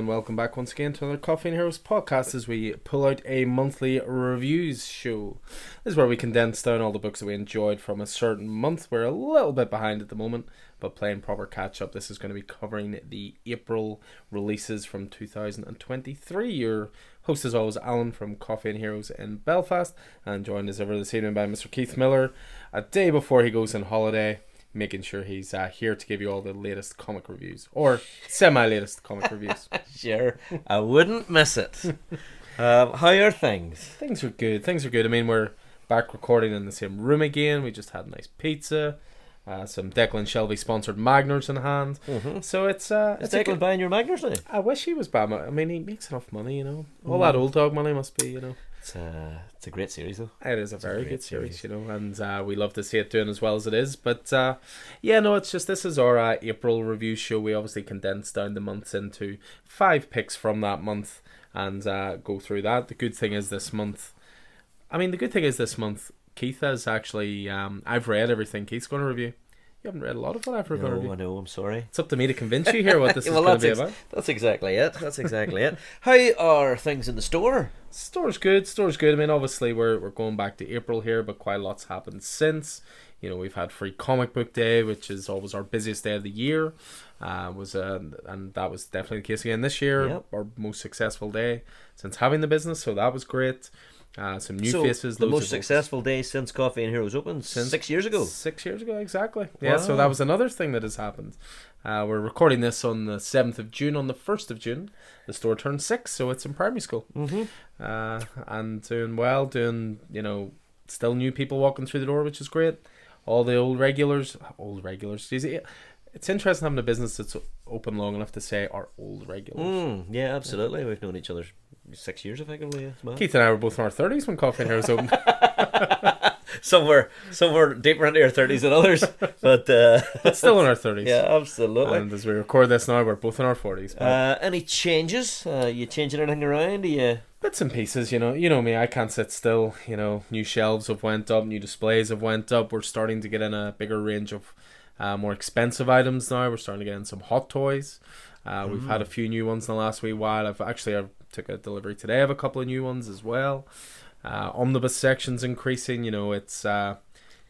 and welcome back once again to another Coffee and Heroes podcast as we pull out a monthly reviews show. This is where we condense down all the books that we enjoyed from a certain month. We're a little bit behind at the moment, but playing proper catch up. This is going to be covering the April releases from 2023. Your host, as always, Alan from Coffee and Heroes in Belfast, and joined as ever this evening by Mr. Keith Miller, a day before he goes on holiday making sure he's uh, here to give you all the latest comic reviews or semi latest comic reviews. sure, I wouldn't miss it. um, how are things? Things are good. Things are good. I mean, we're back recording in the same room again. We just had nice pizza. Uh, some Declan Shelby sponsored Magners in hand, mm-hmm. so it's uh, it's Declan good... buying your Magners now. I wish he was buying. I mean, he makes enough money, you know. All mm. that old dog money must be, you know. It's a, it's a great series, though. It is a it's very a good series, series, you know, and uh, we love to see it doing as well as it is. But uh, yeah, no, it's just this is our uh, April review show. We obviously condensed down the months into five picks from that month and uh, go through that. The good thing is this month, I mean, the good thing is this month, Keith has actually, um, I've read everything Keith's going to review. You haven't read a lot of what I've read. No, I know. I'm sorry. It's up to me to convince you here what this well, is going to be ex- about. That's exactly it. That's exactly it. How are things in the store? Store's good. Store's good. I mean, obviously we're we're going back to April here, but quite a lot's happened since. You know, we've had Free Comic Book Day, which is always our busiest day of the year. Uh, was uh, and that was definitely the case again this year. Yep. Our most successful day since having the business, so that was great. Uh, some new so faces. The most successful day since Coffee and Heroes opened since six years ago. Six years ago, exactly. Wow. Yeah, so that was another thing that has happened. Uh, we're recording this on the seventh of June. On the first of June, the store turned six, so it's in primary school, mm-hmm. uh, and doing well. Doing you know, still new people walking through the door, which is great. All the old regulars, old regulars. It's interesting having a business that's open long enough to say our old regulars. Mm, yeah, absolutely. We've known each other six years effectively. Well. Keith and I were both in our thirties when Coffee and Hair was open. somewhere, somewhere deeper into our thirties than others, but, uh, but still in our thirties. Yeah, absolutely. And as we record this now, we're both in our forties. Uh, any changes? Uh, you changing anything around? Are you bits and pieces? You know, you know me. I can't sit still. You know, new shelves have went up, new displays have went up. We're starting to get in a bigger range of uh, more expensive items now. We're starting to get in some hot toys. Uh, we've had a mm. few new ones in the last wee while. I've actually I've took a delivery today of a couple of new ones as well. Uh, omnibus sections increasing. You know, it's uh,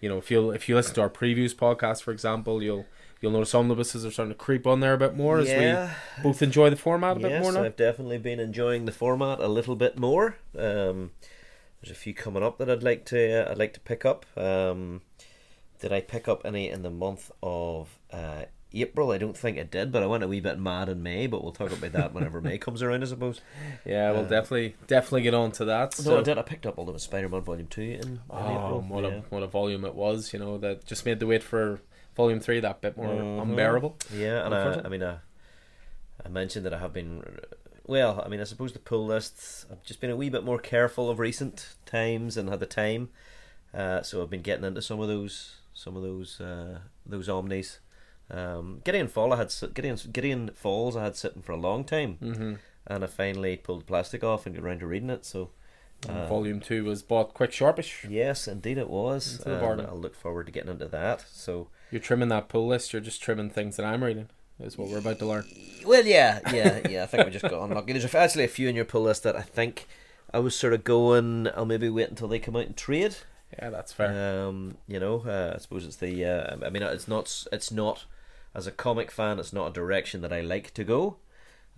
you know if you if you listen to our previous podcast, for example, you'll you'll notice omnibuses are starting to creep on there a bit more yeah. as we both enjoy the format a yes, bit more now. I've definitely been enjoying the format a little bit more. Um, there's a few coming up that I'd like to uh, I'd like to pick up. Um, did I pick up any in the month of uh, April. I don't think it did, but I went a wee bit mad in May. But we'll talk about that whenever May comes around, I suppose. Yeah, we'll uh, definitely definitely get on to that. No, I did. I picked up all of Spider-Man Volume Two in, in oh, April. What yeah. a what a volume it was! You know that just made the wait for Volume Three that bit more mm-hmm. unbearable. Yeah, and I, I mean, I, I mentioned that I have been. Well, I mean, I suppose the pull lists. I've just been a wee bit more careful of recent times and had the time, uh, so I've been getting into some of those some of those uh, those omnis um, Gideon Fall, I had Gideon Gideon Falls, I had sitting for a long time, mm-hmm. and I finally pulled the plastic off and got around to reading it. So, uh, volume two was bought quick sharpish. Yes, indeed it was. I'll look forward to getting into that. So you're trimming that pull list. You're just trimming things that I'm reading. Is what we're about to learn. Well, yeah, yeah, yeah. I think we just got unlucky. There's actually a few in your pull list that I think I was sort of going. I'll maybe wait until they come out and trade. Yeah, that's fair. Um, you know, uh, I suppose it's the. Uh, I mean, it's not. It's not as a comic fan, it's not a direction that I like to go.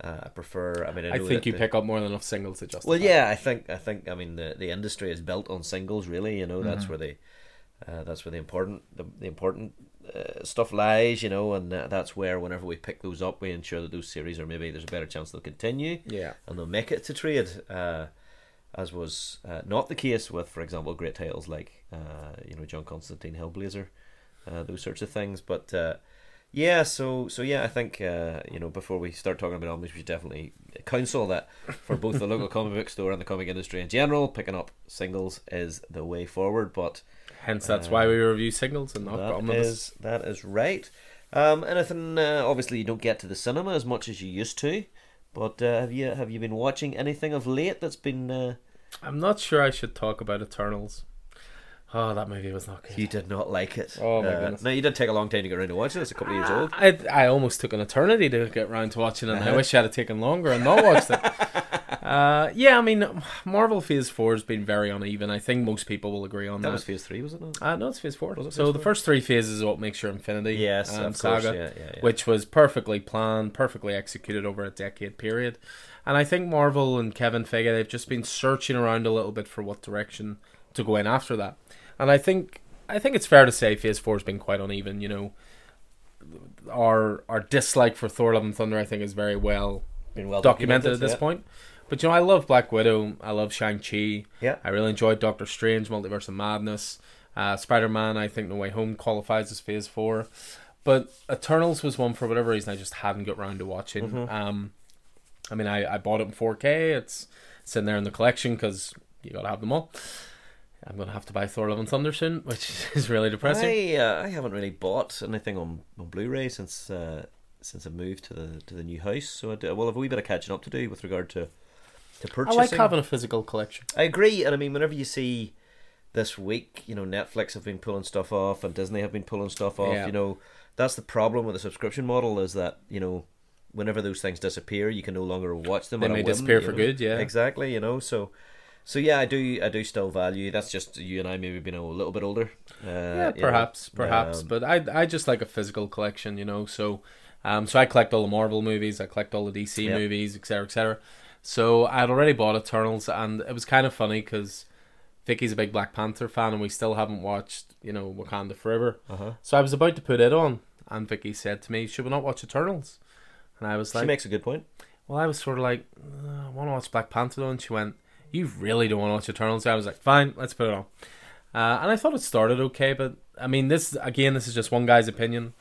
Uh, I prefer. I mean, I, I think you the, pick up more than enough singles to justify. Well, yeah, I think. I think. I mean, the the industry is built on singles. Really, you know, mm-hmm. that's where the uh, that's where the important the, the important uh, stuff lies. You know, and uh, that's where whenever we pick those up, we ensure that those series are maybe there's a better chance they'll continue. Yeah, and they'll make it to trade. Uh, as was uh, not the case with, for example, great titles like you know John Constantine Hellblazer, those sorts of things. But yeah, so so yeah, I think uh, you know before we start talking about albums, we should definitely counsel that for both the local comic book store and the comic industry in general, picking up singles is the way forward. But hence, that's uh, why we review singles and not that omnibus. Is, that is right. Um, anything? Uh, obviously, you don't get to the cinema as much as you used to. But uh, have you have you been watching anything of late that's been? Uh... I'm not sure I should talk about Eternals. Oh, that movie was not good. You did not like it. Oh, my Uh, goodness. Now you did take a long time to get around to watching. it. It's a couple of years old. I, I almost took an eternity to get round to watching it. and I Uh-huh. wish I had taken longer and not watched it. uh, yeah, I mean, Marvel Phase Four has been very uneven. I think most people will agree on That that. was Phase Three, was it? Not? uh, no, it's Phase Four. Was it so Phase the first three phases is what makes your Infinity Yes, um, of saga, Yeah, yeah, yeah. which was perfectly planned, perfectly executed over a decade period. And I think Marvel and Kevin Feige they've just been searching around a little bit for what direction to go in after that. And I think I think it's fair to say Phase Four has been quite uneven. You know, our our dislike for Thor: Love and Thunder I think is very well Been well documented, at this yeah. point. But you know, I love Black Widow. I love Shang Chi. Yeah. I really enjoyed Doctor Strange, Multiverse of Madness. Uh, Spider Man, I think No Way Home qualifies as Phase Four, but Eternals was one for whatever reason I just hadn't got round to watching. Mm-hmm. Um, I mean, I, I bought it in 4K. It's sitting there in the collection because you gotta have them all. I'm gonna have to buy Thor: Love and Thunder soon, which is really depressing. I uh, I haven't really bought anything on, on Blu-ray since uh, since I moved to the to the new house. So I do, well, I have a wee bit of catching up to do with regard to to purchasing. I like having a physical collection. I agree, and I mean, whenever you see this week, you know, Netflix have been pulling stuff off, and Disney have been pulling stuff off. Yeah. You know, that's the problem with the subscription model is that you know, whenever those things disappear, you can no longer watch them. They may whim, disappear for know? good, yeah. exactly. You know, so. So yeah, I do. I do still value. That's just you and I maybe being a little bit older. Uh, yeah, you know. perhaps, perhaps. Um, but I, I just like a physical collection, you know. So, um, so I collect all the Marvel movies, I collect all the DC Yeah. movies, etc., etc. So I'd already bought Eternals, and it was kind of funny because Vicky's a big Black Panther fan, and we still haven't watched, you know, Wakanda Forever. uh-huh. So I was about to put it on, and Vicky said to me, "Should we not watch Eternals?" And I was like, She makes a good point. well, I was sort of like, uh, I want to watch Black Panther, though. and she went, "You really don't want to watch Eternals?" I was like, "Fine, let's put it on." Uh, and I thought it started okay, but I mean, this again, this is just one guy's opinion,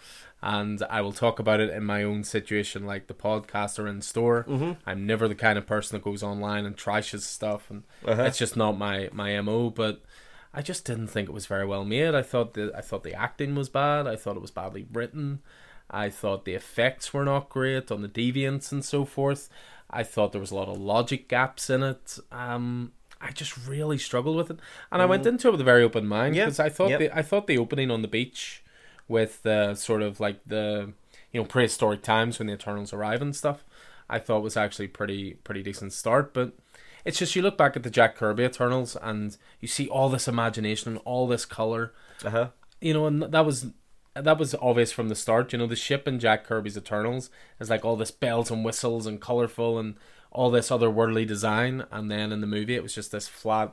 and I will talk about it in my own situation, like the podcast or in store. Mm-hmm. I'm never the kind of person that goes online and trashes stuff, and Uh-huh. it's just not my my mo. But I just didn't think it was very well made. I thought the I thought the acting was bad. I thought it was badly written. I thought the effects were not great on the deviants and so forth. I thought there was a lot of logic gaps in it. Um, I just really struggled with it, and I went into it with a very open mind Mm. Yeah. because I thought Yep. the I thought the opening on the beach with the sort of like the you know prehistoric times when the Eternals arrive and stuff. I thought was actually pretty pretty decent start, but it's just you look back at the Jack Kirby Eternals and you see all this imagination and all this color, Uh huh. you know, and that was that was obvious from the start. You know, the ship in Jack Kirby's Eternals is like all this bells and whistles and colorful and all this otherworldly design, and then in the movie it was just this flat,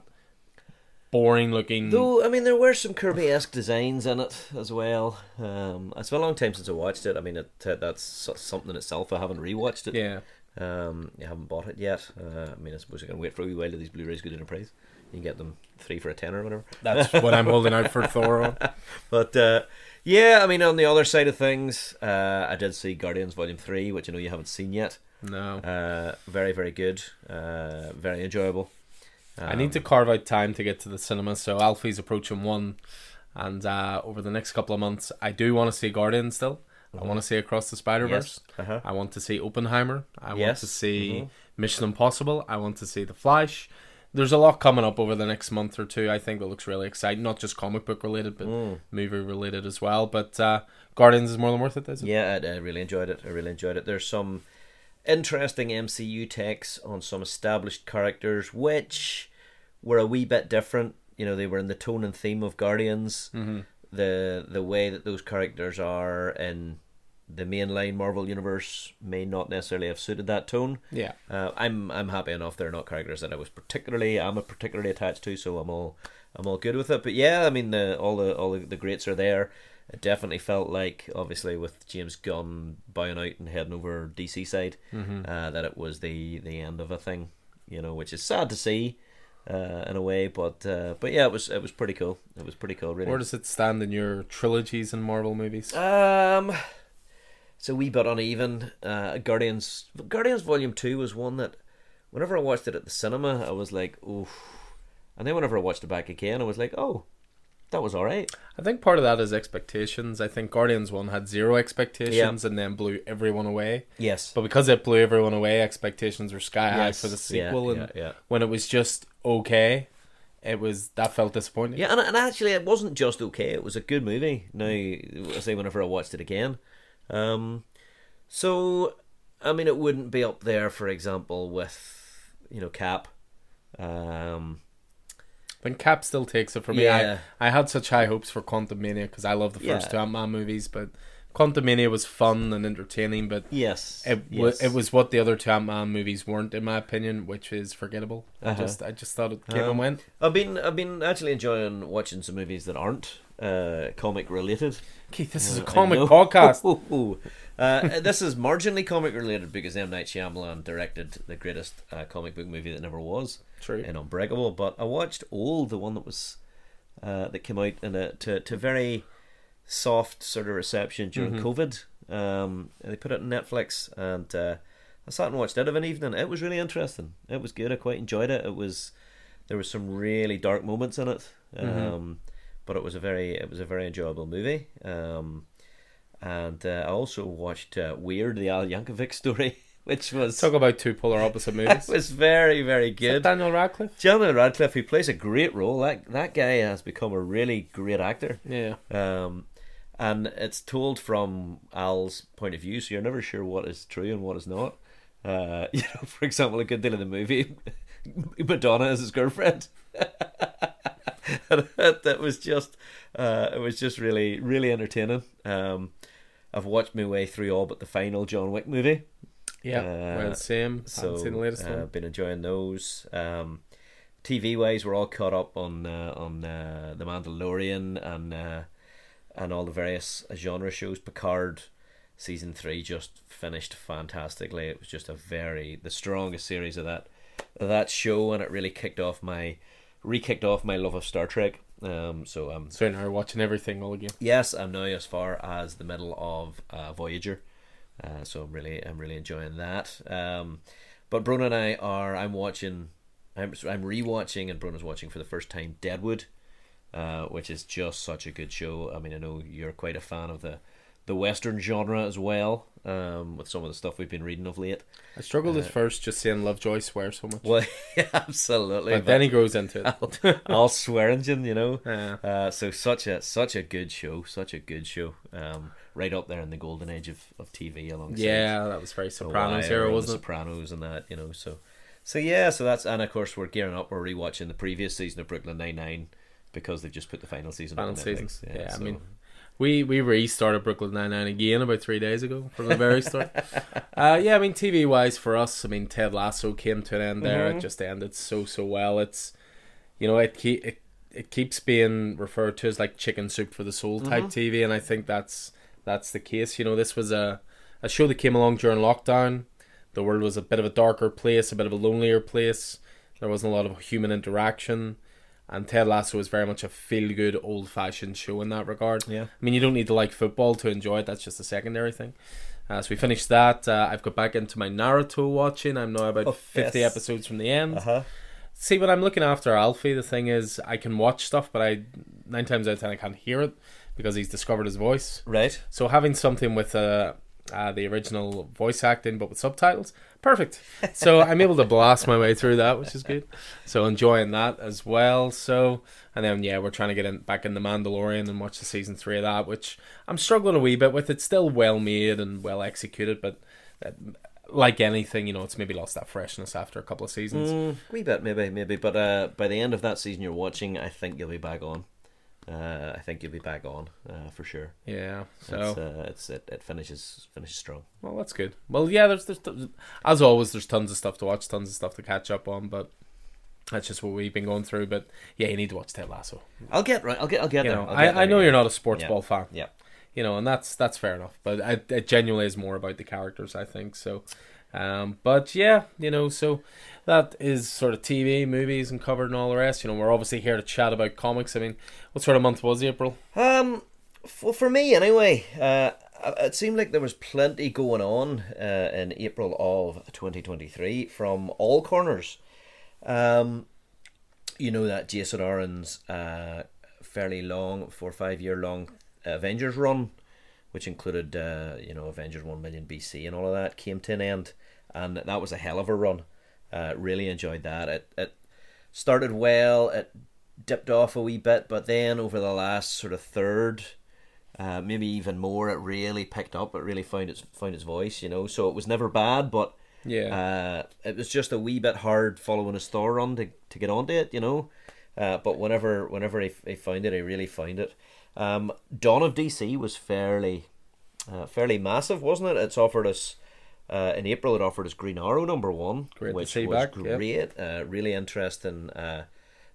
boring looking. Though I mean, there were some Kirby-esque designs in it as well. Um, it's been a long time since I watched it. I mean, it, that's something in itself. I haven't rewatched it. Yeah, Um, I haven't bought it yet. Uh, I mean, I suppose I can wait for a wee while till these Blu-rays go down in price. You can get them three for a tenner or whatever. that's what I'm holding out for Thor. But uh, yeah, I mean, on the other side of things, uh, I did see Guardians Volume Three, which I know you haven't seen yet. No, Uh, very, very good. Uh, very enjoyable. I need to carve out time to get to the cinema. So Alfie's approaching one, and uh, over the next couple of months, I do want to see Guardians still. I want to see Across the Spider Verse. Yes. Uh-huh. I want to see Oppenheimer. I want to see Mhm. Mission Impossible. I want to see The Flash. There's a lot coming up over the next month or two. I think that looks really exciting. Not just comic book related, but Mm. movie related as well. But uh, Guardians is more than worth it. Is it? Yeah, I, I really enjoyed it. I really enjoyed it. There's some interesting MCU takes on some established characters, which were a wee bit different. You know, they were in the tone and theme of Guardians. Mm-hmm. The the way that those characters are in the mainline Marvel universe may not necessarily have suited that tone. Yeah. Uh, I'm I'm happy enough they're not characters that I was particularly I'm particularly attached to, so I'm all I'm all good with it. But yeah, I mean the all the all the, the greats are there. It definitely felt like, obviously, with James Gunn buying out and heading over DC side, Mm-hmm. uh, that it was the the end of a thing, you know, which is sad to see, uh, in a way. But uh, but yeah, it was it was pretty cool. It was pretty cool, really. Where does it stand in your trilogies and Marvel movies? Um, it's a wee bit uneven. Uh, Guardians, Guardians Volume Two was one that, whenever I watched it at the cinema, I was like, oof. And then whenever I watched it back again, I was like, oh, that was all right. I think part of that is expectations. I think Guardians 1 had zero expectations and then blew everyone away. Yes. But because it blew everyone away, expectations were sky high Yes. for the sequel. yeah, and yeah. when it was just okay, it was that felt disappointing. Yeah, and, and actually, it wasn't just okay. It was a good movie. Now, I say whenever I watched it again, um, so I mean, it wouldn't be up there, for example, with you know Cap. Um, But Cap still takes it for me. Yeah. I, I had such high hopes for Quantumania because I love the first Yeah. two Ant Man movies, but Quantumania was fun and entertaining, but yes, it wa- yes. it was what the other two Ant Man movies weren't, in my opinion, which is forgettable. I Uh-huh. just I just thought it came Um, and went. I've been I've been actually enjoying watching some movies that aren't uh, comic related. Keith, this is a comic podcast. uh, this is marginally comic related because M Night Shyamalan directed the greatest uh, comic book movie that never was, True. in Unbreakable. But I watched Old, the one that was uh, that came out in a to to very soft sort of reception during Mhm. COVID. Um, they put it on Netflix, and uh, I sat and watched it of an evening. It was really interesting. It was good. I quite enjoyed it. It was there was some really dark moments in it, um, Mhm. But it was a very it was a very enjoyable movie. Um, and uh, I also watched uh, Weird, the Al Yankovic story, which was Talk about two polar opposite movies. it was very very good. Daniel Radcliffe. Daniel Radcliffe, who plays a great role. That that guy has become a really great actor. Yeah. Um, and it's told from Al's point of view, so you're never sure what is true and what is not. Uh, you know, for example, a good deal of the movie, Madonna is his girlfriend. that, was just, uh, it was just really, really entertaining. Um, I've watched my way through all but the final John Wick movie. Yeah. Uh, well, same. So Haven't seen the latest uh, one. I've been enjoying those. Um, TV wise, we're all caught up on uh, on uh, the Mandalorian and uh, and all the various genre shows. Picard season three just finished fantastically. It was just a very the strongest series of that of that show, and it really kicked off my re-kicked off my love of Star Trek. Um, so um, So now watching everything all again. Yes, I'm now as far as the middle of uh, Voyager, uh, so I'm really I'm really enjoying that. Um, but Bruno and I are I'm watching I'm I'm rewatching and Bruno's watching for the first time Deadwood, uh, which is just such a good show. I mean, I know you're quite a fan of the the Western genre as well, um, with some of the stuff we've been reading of late. I struggled Uh, at first just seeing Lovejoy swear so much. Well, yeah, absolutely. but then he grows into it. I'll, I'll swear engine, you know. Yeah. Uh, so such a such a good show, such a good show. Um, right up there in the golden age of, of TV alongside Yeah, that was very Sopranos era, wasn't it? Sopranos and that, you know. So, so yeah, so that's and of course we're gearing up. We're rewatching the previous season of Brooklyn Nine Nine because they've just put the final season. Final season. Netflix. Yeah, I mean, We we restarted Brooklyn Nine Nine again about three days ago from the very start. uh, yeah, I mean TV wise for us, I mean Ted Lasso came to an end there. Mhm. It just ended so so well. It's you know it keep it, it keeps being referred to as like chicken soup for the soul type Mhm. TV, and I think that's that's the case. You know, this was a a show that came along during lockdown. The world was a bit of a darker place, a bit of a lonelier place. There wasn't a lot of human interaction. And Ted Lasso is very much a feel good, old fashioned show in that regard. Yeah. I mean, you don't need to like football to enjoy it. That's just a secondary thing. Uh, so we finished that. Uh, I've got back into my Naruto watching. I'm now about Oh, 50 yes. episodes from the end. Uh-huh. See, when I'm looking after Alfie, the thing is, I can watch stuff, but I nine times out of ten I can't hear it because he's discovered his voice. Right. So having something with uh, uh, the original voice acting but with subtitles, perfect. So I'm able to blast my way through that, which is good. So enjoying that as well. So and then yeah, we're trying to get in, back in the Mandalorian and watch the season three of that, which I'm struggling a wee bit with. It's still well made and well executed, but like anything, you know, it's maybe lost that freshness after a couple of seasons. Mm, wee bit, maybe, maybe. But uh, by the end of that season you're watching, I think you'll be back on. Uh, I think you'll be back on uh, for sure. Yeah. So It's, uh, it's it, it finishes finishes strong. Well, that's good. Well, yeah, there's, there's as always, there's tons of stuff to watch, tons of stuff to catch up on, but that's just what we've been going through. But yeah, you need to watch Ted Lasso. I'll get right. I'll get. I'll get You there. know, I'll I, there, I know yeah. you're not a sports Yeah. ball fan, Yeah. you know, and that's that's fair enough. But I, it genuinely is more about the characters, I think. So, um, but yeah, you know, so that is sort of TV, movies, and covered and all the rest. You know, we're obviously here to chat about comics. I mean, what sort of month was April? Um, for for me anyway, uh, it seemed like there was plenty going on uh, in April of 2023 from all corners. Um, you know that Jason Aaron's uh, fairly long, four or five year long Avengers run, which included uh, you know Avengers One Million BC and all of that, came to an end, and that was a hell of a run. Uh, really enjoyed that. It it started well. It dipped off a wee bit, but then over the last sort of third, uh, maybe even more, it really picked up. It really found its found its voice, you know. So it was never bad, but Yeah. uh, it was just a wee bit hard following his Thor run to to get onto it, you know. Uh, but whenever whenever I, I found it, I really found it. Um, Dawn of DC was fairly uh, fairly massive, wasn't it? It's offered us uh, in April. It offered us Green Arrow number one, Great which was back, great. Uh, really interesting. Uh,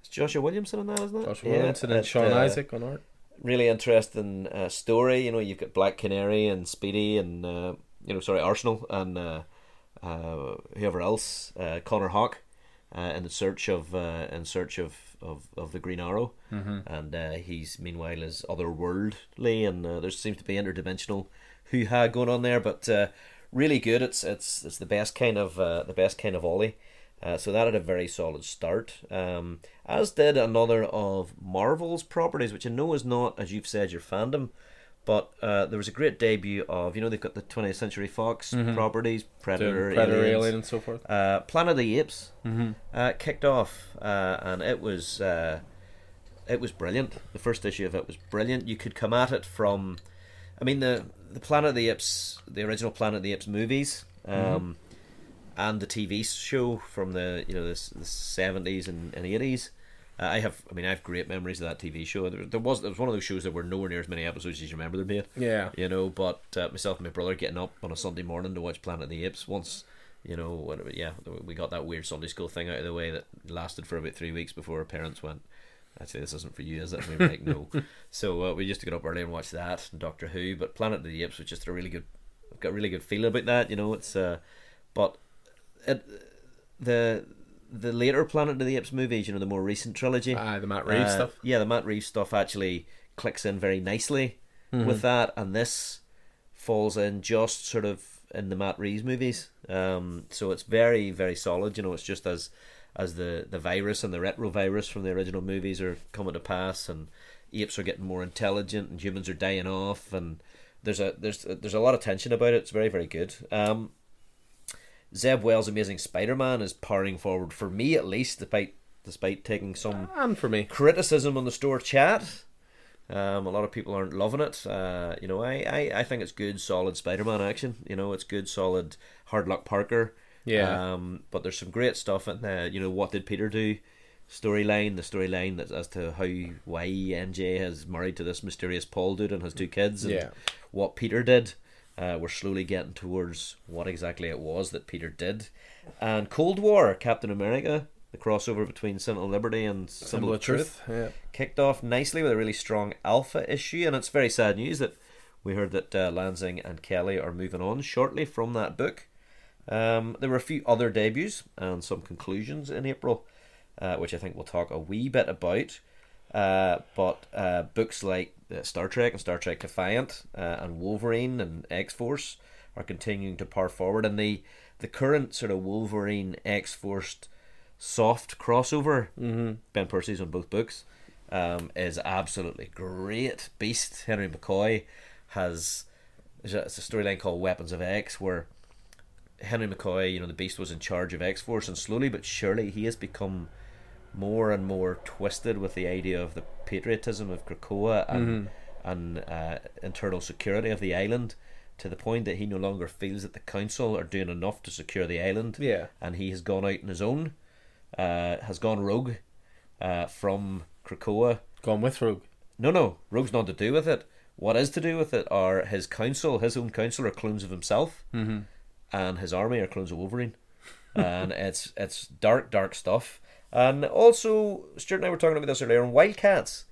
it's Joshua Williamson in that, isn't it? Josh Yeah, Williamson and Sean uh, Izaakse on art. really interesting uh, story. You know, you've got Black Canary and Speedy and uh, you know, sorry, Arsenal and uh, uh, whoever else, uh, Connor Hawke, uh, in the search of uh, in search of, of, of the Green Arrow, Mm-hmm. and uh, he's meanwhile is otherworldly, and uh, there seems to be interdimensional hoo ha going on there, but uh, really good. It's it's it's the best kind of uh, the best kind of ollie. Uh, so that had a very solid start, um, as did another of Marvel's properties, which I know is not, as you've said, your fandom, but uh, there was a great debut of, you know, they've got the 20th Century Fox properties, Predator, Predator, Aliens, Alien, and so forth. uh, Planet of the Apes Mm-hmm. uh, kicked off, uh, and it was uh, it was brilliant. The first issue of it was brilliant. You could come at it from, I mean the the Planet of the Apes, the original Planet of the Apes movies, um, and the TV show from the you know the the seventies and eighties. Uh, I have, I mean, I have great memories of that TV show. There, there was, there was one of those shows that were nowhere near as many episodes as you remember there being Yeah. you know. But uh, myself and my brother getting up on a Sunday morning to watch Planet of the Apes once, you know, when, yeah, we got that weird Sunday school thing out of the way that lasted for about three weeks before our parents went. Actually, this isn't for you, is it? And we were like, no. So uh, we used to get up early and watch that and Doctor Who. But Planet of the Apes was just a really good, I've got a really good feeling about that. You know, it's uh, but it the the later Planet of the Apes movies, you know, the more recent trilogy, Ah, the Matt Reeves uh, stuff. Yeah, the Matt Reeves stuff actually clicks in very nicely Mm-hmm. with that, and this falls in just sort of in the Matt Reeves movies. Um, so it's very, very solid. You know, it's just as as the the virus and the retrovirus from the original movies are coming to pass, and apes are getting more intelligent, and humans are dying off, and there's a there's there's a lot of tension about it. It's very, very good. Um, Zeb Wells' Amazing Spider-Man is powering forward for me at least, despite despite taking some And for me. criticism on the store chat. Um, a lot of people aren't loving it. Uh, you know, I, I, I think it's good, solid Spider-Man action. You know, it's good, solid Hard Luck Parker. Yeah. Um, but there's some great stuff in there. You know, what did Peter do? Storyline, the storyline that as to how why MJ has married to this mysterious Paul dude and has two kids. And Yeah. What Peter did. Uh, we're slowly getting towards what exactly it was that Peter did. And Cold War, Captain America, the crossover between Sentinel Liberty and Symbol, Symbol of Truth Yeah. kicked off nicely with a really strong alpha issue, and it's very sad news that we heard that uh, Lanzing and Kelly are moving on shortly from that book. Um, there were a few other debuts and some conclusions in April, uh, which I think we'll talk a wee bit about. Uh, but uh, books like uh, Star Trek and Star Trek Defiant uh, and Wolverine and X Force are continuing to par forward, and the the current sort of Wolverine X Force soft crossover Mm-hmm. Ben Percy's on both books, um, is absolutely great. Beast Henry McCoy has it's a storyline called Weapons of X where Henry McCoy, you know, the Beast was in charge of X Force, and slowly but surely he has become more and more twisted with the idea of the patriotism of Krakoa and and uh, internal security of the island. To the point that he no longer feels that the council are doing enough to secure the island Yeah. and he has gone out on his own, uh, has gone rogue uh, from Krakoa. Gone with Rogue. No, no, rogue's not to do with it. What is to do with it are his council, his own council, are clones of himself, Mm-hmm. And his army are clones of Wolverine, and it's it's dark, dark stuff. And also, Stuart and I were talking about this earlier. And Wildcats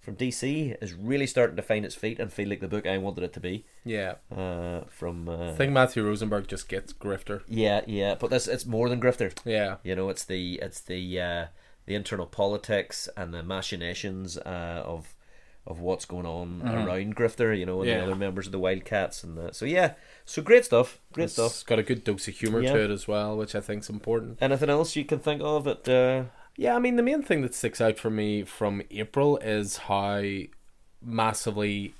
from DC is really starting to find its feet and feel like the book I wanted it to be. Yeah. Uh, from uh, I think Matthew Rosenberg just gets grifter. yeah, yeah, but this it's more than grifter. Yeah. You know, it's the it's the uh, the internal politics and the machinations uh, of of what's going on around Grifter. You know, and Yeah. the other members of the Wildcats, and the, so yeah, so great stuff, great It's stuff. got a good dose of humour Yeah. to it as well, which I think's important. Anything else you can think of? It uh, Yeah, I mean the main thing that sticks out for me from April is how massively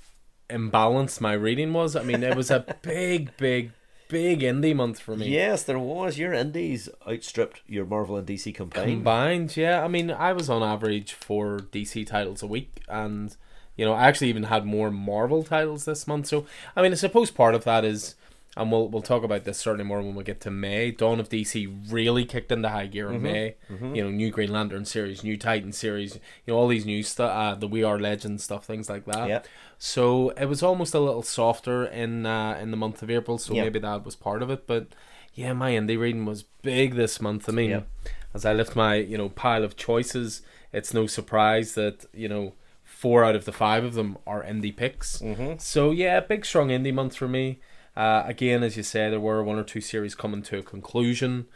imbalanced my reading was. I mean, it was a big, big, big indie month for me. Yes, there was. Your indies outstripped your Marvel and DC combined. Combined, yeah. I mean, I was on average for DC titles a week, and you know, I actually even had more Marvel titles this month. So, I mean, I suppose part of that is, and we'll we'll talk about this certainly more when we get to May. Dawn of DC really kicked into high gear in Mm-hmm. May. You know, new Green Lantern series, new Titan series, you know, all these new stuff, uh, the We Are Legend stuff, things like that. Yep. So it was almost a little softer in uh, in the month of April. So Yep. maybe that was part of it, but. Yeah, my indie reading was big this month. I mean, Yep. as I lift my you know pile of choices, it's no surprise that you know four out of the five of them are indie picks. Mm-hmm. So yeah, big strong indie month for me. Uh, again, as you say, there were one or two series coming to a conclusion.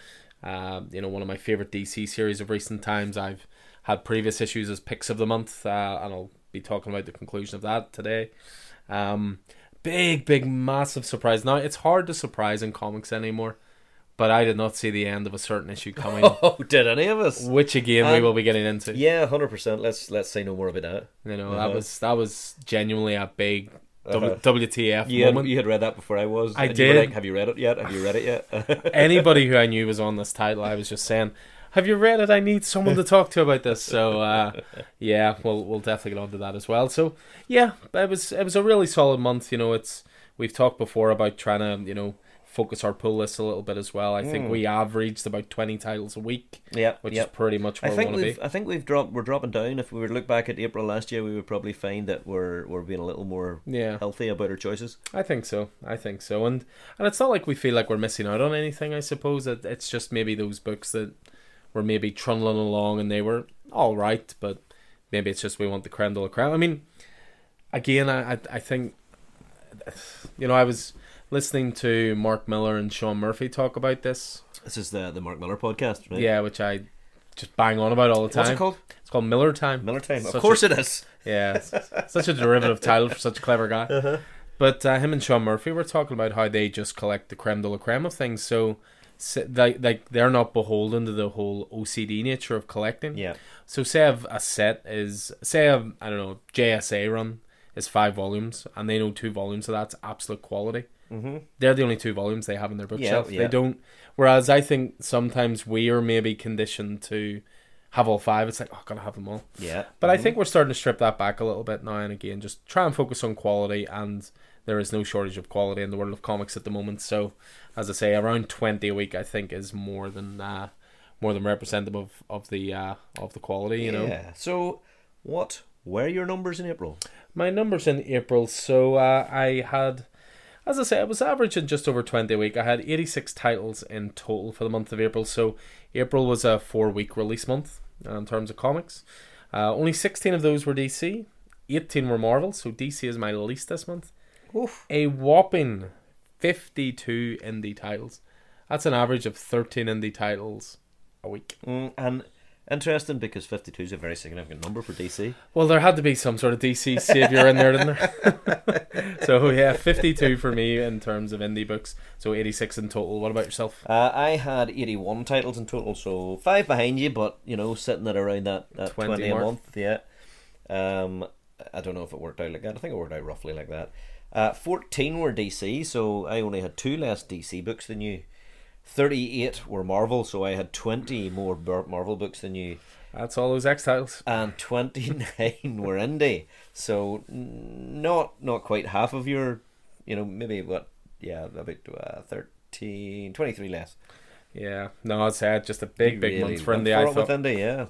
Uh, you know, one of my favorite DC series of recent times. I've had previous issues as picks of the month, uh, and I'll be talking about the conclusion of that today. Um, big, big, massive surprise. Now it's hard to surprise in comics anymore, but I did not see the end of a certain issue coming, Oh, did any of us? which again we will be getting into. Yeah, hundred percent. Let's let's say no more about that. You know, Uh-huh. that was that was genuinely a big Uh-huh. WTF You had, moment. you had read that before I was. I and you were did. Like, Have you read it yet? Have you read it yet? Anybody who I knew was on this title, I was just saying, "Have you read it? I need someone to talk to about this." So, uh, yeah, we'll we'll definitely get onto that as well. So, yeah, it was it was a really solid month. You know, it's we've talked before about trying to you know focus our pull list a little bit as well. I think Mm. we averaged about twenty titles a week, yeah, which yeah. is pretty much I where we think want to be. I think we've dropped we're dropping down. If we were to look back at April last year, we would probably find that we're we're being a little more Yeah. healthy about our choices. I think so. I think so. And and it's not like we feel like we're missing out on anything. I suppose it, it's just maybe those books that were maybe trundling along and they were all right, but maybe it's just we want the creme de la creme. I mean, again, I I, I think you know I was listening to Mark Millar and Sean Murphy talk about this. This is the the Mark Millar podcast, right? Yeah, which I just bang on about all the time. What's it called? It's called Miller Time. Miller Time. Such of course it is. Yeah, such a derivative title for such a clever guy. Uh-huh. But uh, him and Sean Murphy were talking about how they just collect the creme de la creme of things. So, s- like, like they're not beholden to the whole OCD nature of collecting. Yeah. So, say if a set is, say, a, I don't know, JSA run is five volumes, and they know two volumes of that's absolute quality. Mm-hmm. They're the only two volumes they have in their bookshelf. yeah. They don't. Whereas I think sometimes we are maybe conditioned to have all five. It's like, oh, gotta have them all. Yeah. But I think we're starting to strip that back a little bit now and again. Just try and focus on quality, and there is no shortage of quality in the world of comics at the moment. So, as I say, around twenty a week, I think, is more than uh, more than representative of, of the uh, of the quality. You know, Yeah. So, what were your numbers in April? my numbers in April. So uh, I had, as I say, I was averaging just over twenty a week. I had eighty six titles in total for the month of April. So April was a four week release month in terms of comics. Uh, only sixteen of those were DC. 18 were Marvel, so DC is my least this month. Oof. A whopping 52 indie titles. That's an average of 13 indie titles a week. Mm, and interesting because 52 is a very significant number for DC. Well, there had to be some sort of DC savior in there, didn't there? so, yeah, 52 for me in terms of indie books. So, 86 in total. What about yourself? Uh, I had 81 titles in total, so five behind you, but you know, sitting at around that, that 20 20, a month. Yeah. Um, I don't know if it worked out like that. I think it worked out roughly like that. Uh, 14 were DC, so I only had two less DC books than you. 38 were Marvel, so I had 20 more Marvel books than you. That's all those X titles. And 29 were indie, so not not quite half of your, you know, maybe what, yeah, about uh, 13, 23 less. Yeah, no, I'd say just a big, big Really month for indie. for I thought. indie, yeah.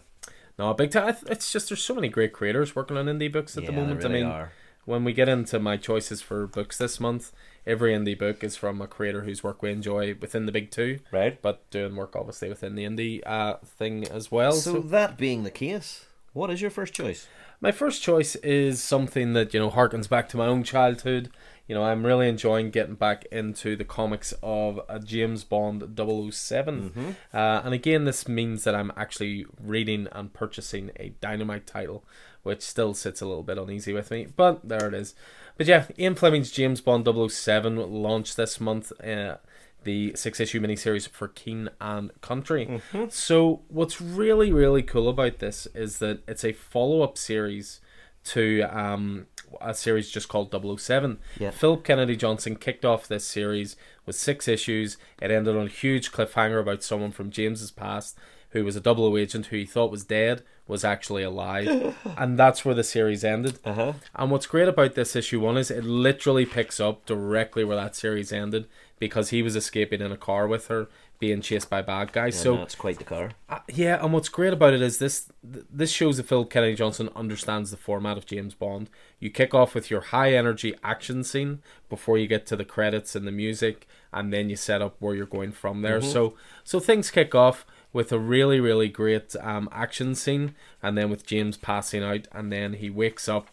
No, big time. It's just there's so many great creators working on indie books at yeah, the moment. Really I mean, are. when we get into my choices for books this month, every indie book is from a creator whose work we enjoy within the big two, right. but doing work obviously within the indie uh, thing as well. So, So, that being the case, what is your first choice? my first choice is something that you know harkens back to my own childhood. You know, I'm really enjoying getting back into the comics of a James Bond 7 Mm-hmm. Uh, and again, this means that I'm actually reading and purchasing a Dynamite title, which still sits a little bit uneasy with me, but there it is. But yeah, Ian Fleming's James Bond 007 launched this month. Uh, the six issue miniseries for King and Country. So, what's really, really cool about this is that it's a follow up series to um, a series just called 007. Yeah. Philip Kennedy Johnson kicked off this series with six issues. It ended on a huge cliffhanger about someone from James's past who was a double O agent who he thought was dead was actually alive. and that's where the series ended. Uh huh. And what's great about this issue one is it literally picks up directly where that series ended because he was escaping in a car with her, being chased by bad guys. so that's quite the car. uh, yeah, and what's great about it is this th- this shows that Phil Kennedy Johnson understands the format of James Bond. You kick off with your high energy action scene before you get to the credits and the music, and then you set up where you're going from there. So so things kick off with a really really great um, action scene, and then with James passing out, and then he wakes up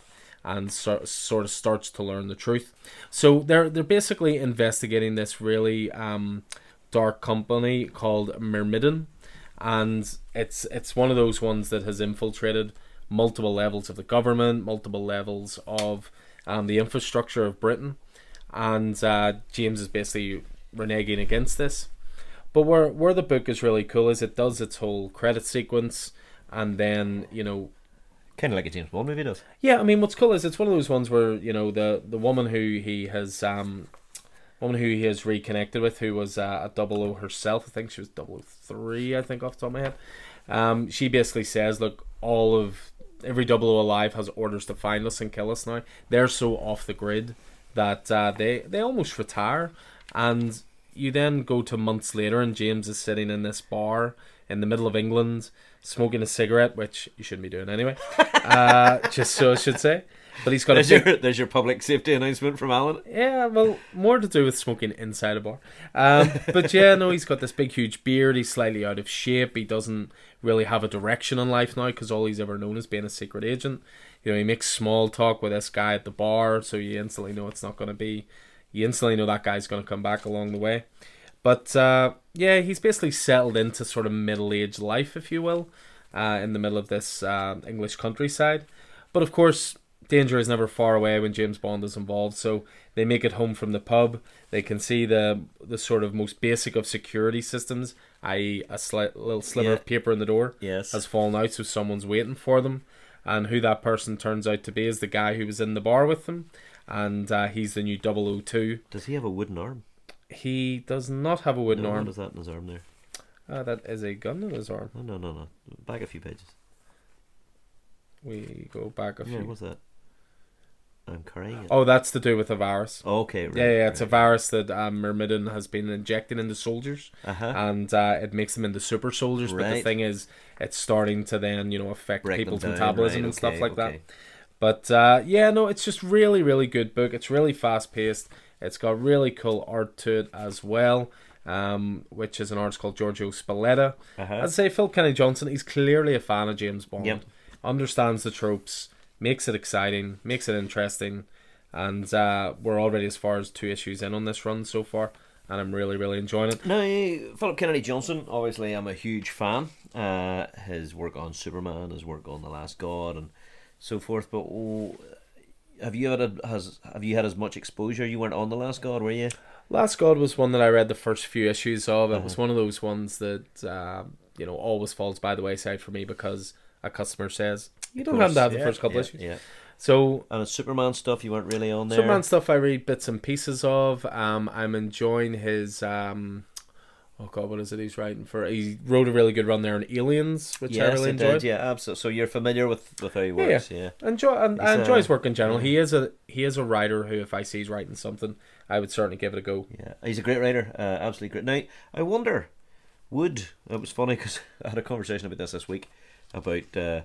and so, sort of starts to learn the truth. So they're they're basically investigating this really um, dark company called Myrmidon, and it's it's one of those ones that has infiltrated multiple levels of the government, multiple levels of um, the infrastructure of Britain, and uh, James is basically reneging against this. But where where the book is really cool is it does its whole credit sequence, and then you know Kind of like a James Bond movie does. yeah, I mean, what's cool is it's one of those ones where you know the the woman who he has um, woman who he has reconnected with, who was uh, a double O herself. I think she was double O three. I think off the top of my head. Um, she basically says, "Look, all of every double O alive has orders to find us and kill us now. They're so off the grid that uh, they they almost retire." And you then go to months later, and James is sitting in this bar in the middle of England, smoking a cigarette, which you shouldn't be doing anyway. uh, just so I should say. But he's got a There's big, your, there's your public safety announcement from Alan. yeah, well, more to do with smoking inside a bar. Um, but yeah, no, he's got this big, huge beard. He's slightly out of shape. He doesn't really have a direction in life now because all he's ever known is being a secret agent. You know, he makes small talk with this guy at the bar, so you instantly know it's not going to be. You instantly know that guy's going to come back along the way. But uh, yeah, he's basically settled into sort of middle aged life, if you will, uh, in the middle of this uh, English countryside. But of course, danger is never far away when James Bond is involved. So they make it home from the pub. They can see the the sort of most basic of security systems, i.e., a sli- little sliver Yeah. of paper in the door Yes. has fallen out, so someone's waiting for them. And who that person turns out to be is the guy who was in the bar with them, and uh, he's the new 002. Does he have a wooden arm? He does not have a wooden no, arm. What is that in his arm there? Ah, that is a gun in his arm. No, no, no, no. Back a few pages. We go back a Yeah, few. what's that? I'm carrying it. Oh, that's to do with a virus. okay. Right, yeah, yeah, it's a virus that um, Myrmidon has been injecting into soldiers, Uh-huh. and uh, it makes them into super soldiers. But the thing is, it's starting to then you know affect Break people's down, metabolism right, and stuff like okay. that. But uh, yeah, no, it's just really, really good book. It's really fast paced. It's got really cool art to it as well, um, which is an artist called Giorgio Spalletta. Uh-huh. I'd say Phil Kennedy Johnson. He's clearly a fan of James Bond. Yep. Understands the tropes, makes it exciting, makes it interesting, and uh, we're already as far as two issues in on this run so far, and I'm really, really enjoying it. Now, Philip Kennedy Johnson, obviously, I'm a huge fan. Uh, his work on Superman, his work on The Last God, and so forth. But oh, have you had a, has have you had as much exposure? You weren't on The Last God, were you? Last God was one that I read the first few issues of. It Uh-huh. was one of those ones that uh, you know always falls by the wayside for me because a customer says you don't have to have the first couple yeah, issues. Yeah. So And it's Superman stuff, you weren't really on there. Superman stuff I read bits and pieces of. Um, I'm enjoying his. Um, oh God, what is it he's writing for? He wrote a really good run there on Aliens, which I really enjoyed. did. Yeah, absolutely. So you're familiar with, with how he works. Yeah. Enjoy, and I enjoy his work in general. yeah. He is a he is a writer who, if I see he's writing something, I would certainly give it a go. Yeah, he's a great writer. Uh, absolutely great. Now, I wonder, would it was funny because I had a conversation about this this week about uh,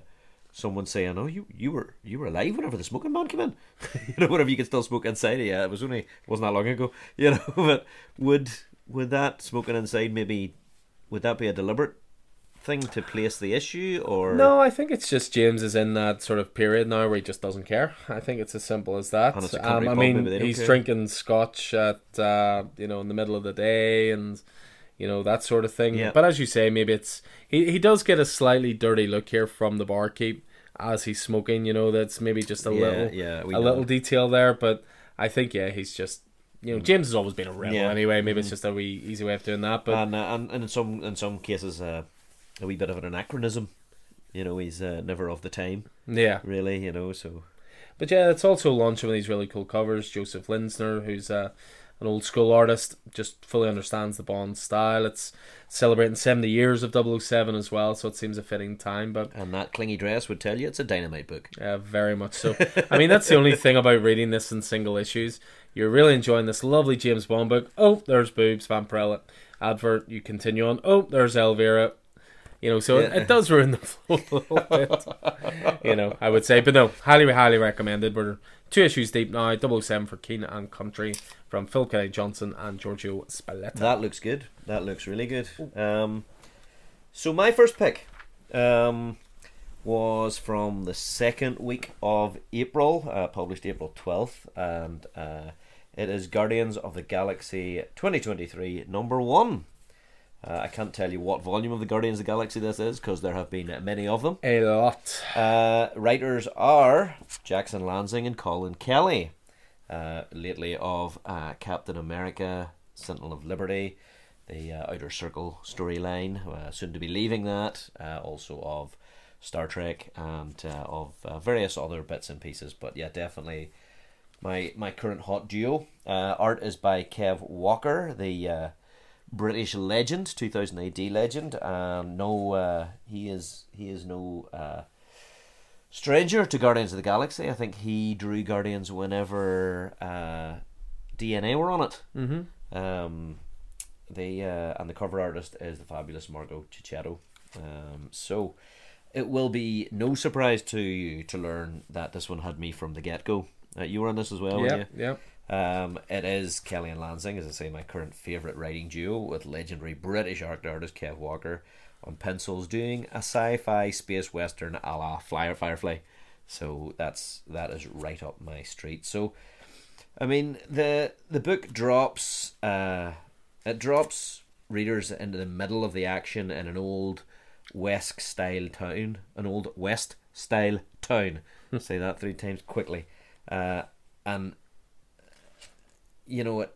someone saying, "Oh, you you were you were alive whenever the smoking man came in. you know, whenever you could still smoke inside. Yeah, it was only it wasn't that long ago. You know, but would would that smoking inside maybe would that be a deliberate thing to place the issue or No, I think it's just James is in that sort of period now where he just doesn't care. I think it's as simple as that. And it's a Um, I mean, maybe they don't he's care. drinking scotch at uh, you know in the middle of the day and you know that sort of thing. Yeah. But as you say, maybe it's he he does get a slightly dirty look here from the barkeep as he's smoking. You know, that's maybe just a Yeah, little yeah, a know. little detail there. But I think yeah, he's just. You know, James has always been a rebel Yeah. anyway. Maybe it's just a wee easy way of doing that. But and, uh, and and in some in some cases uh, a wee bit of an anachronism. You know, he's uh, never of the time. yeah, really, you know. So But yeah, it's also launched some of these really cool covers. Joseph Linsner, who's uh, an old school artist, just fully understands the Bond style. It's celebrating 70 years of 007 as well, so it seems a fitting time. But And that clingy dress would tell you it's a dynamite book. yeah, very much so. I mean, that's the only thing about reading this in single issues. You're really enjoying this lovely James Bond book. Oh, there's boobs, Vampirella. Advert, you continue on. Oh, there's Elvira. You know, so it, Yeah. it does ruin the flow a little bit. you know, I would say. But no, highly, highly recommended. We're two issues deep now. 007 for King and Country from Phil Kennedy Johnson and Giorgio Spalletta. That looks good. That looks really good. Um, so my first pick um, was from the second week of April, uh, published April twelfth, and uh, it is Guardians of the Galaxy 2023 number one. Uh, I can't tell you what volume of the Guardians of the Galaxy this is because there have been many of them. A lot. Uh, writers are Jackson Lanzing and Collin Kelly, uh, lately of uh, Captain America, Sentinel of Liberty, the uh, Outer Circle storyline, uh, soon to be leaving that, uh, also of Star Trek and uh, of uh, various other bits and pieces. But yeah, definitely my my current hot duo. Uh, art is by Kev Walker, the uh, British legend, 2000 AD legend, and no, uh, he is he is no uh, stranger to Guardians of the Galaxy. I think he drew Guardians whenever uh, DNA were on it. Mm-hmm. Um, the uh, and the cover artist is the fabulous Margot Cicchetto. Um, so it will be no surprise to you to learn that this one had me from the get go. Uh, you were on this as well, weren't you? yeah, yeah. Um, it is Kelly and Lanzing, as I say, my current favourite writing duo with legendary British art artist Kev Walker on pencils doing a sci-fi space western a la Flyer Firefly. So that's that is right up my street. So, I mean the the book drops uh, it drops readers into the middle of the action in an old West style town, an old West style town. Say that three times quickly, uh, and you know it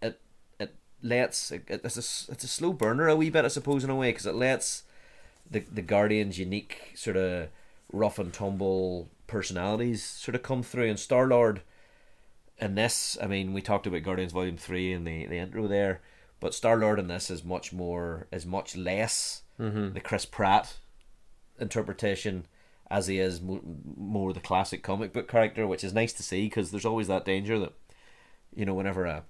it it lets it, it's a it's a slow burner a wee bit I suppose in a way because it lets the the Guardians unique sort of rough and tumble personalities sort of come through. And Star Lord in this I mean we talked about Guardians Volume Three in the the intro there but Star Lord in this is much more is much less Mm-hmm. the Chris Pratt interpretation as he is mo- more the classic comic book character, which is nice to see because there's always that danger that you know whenever a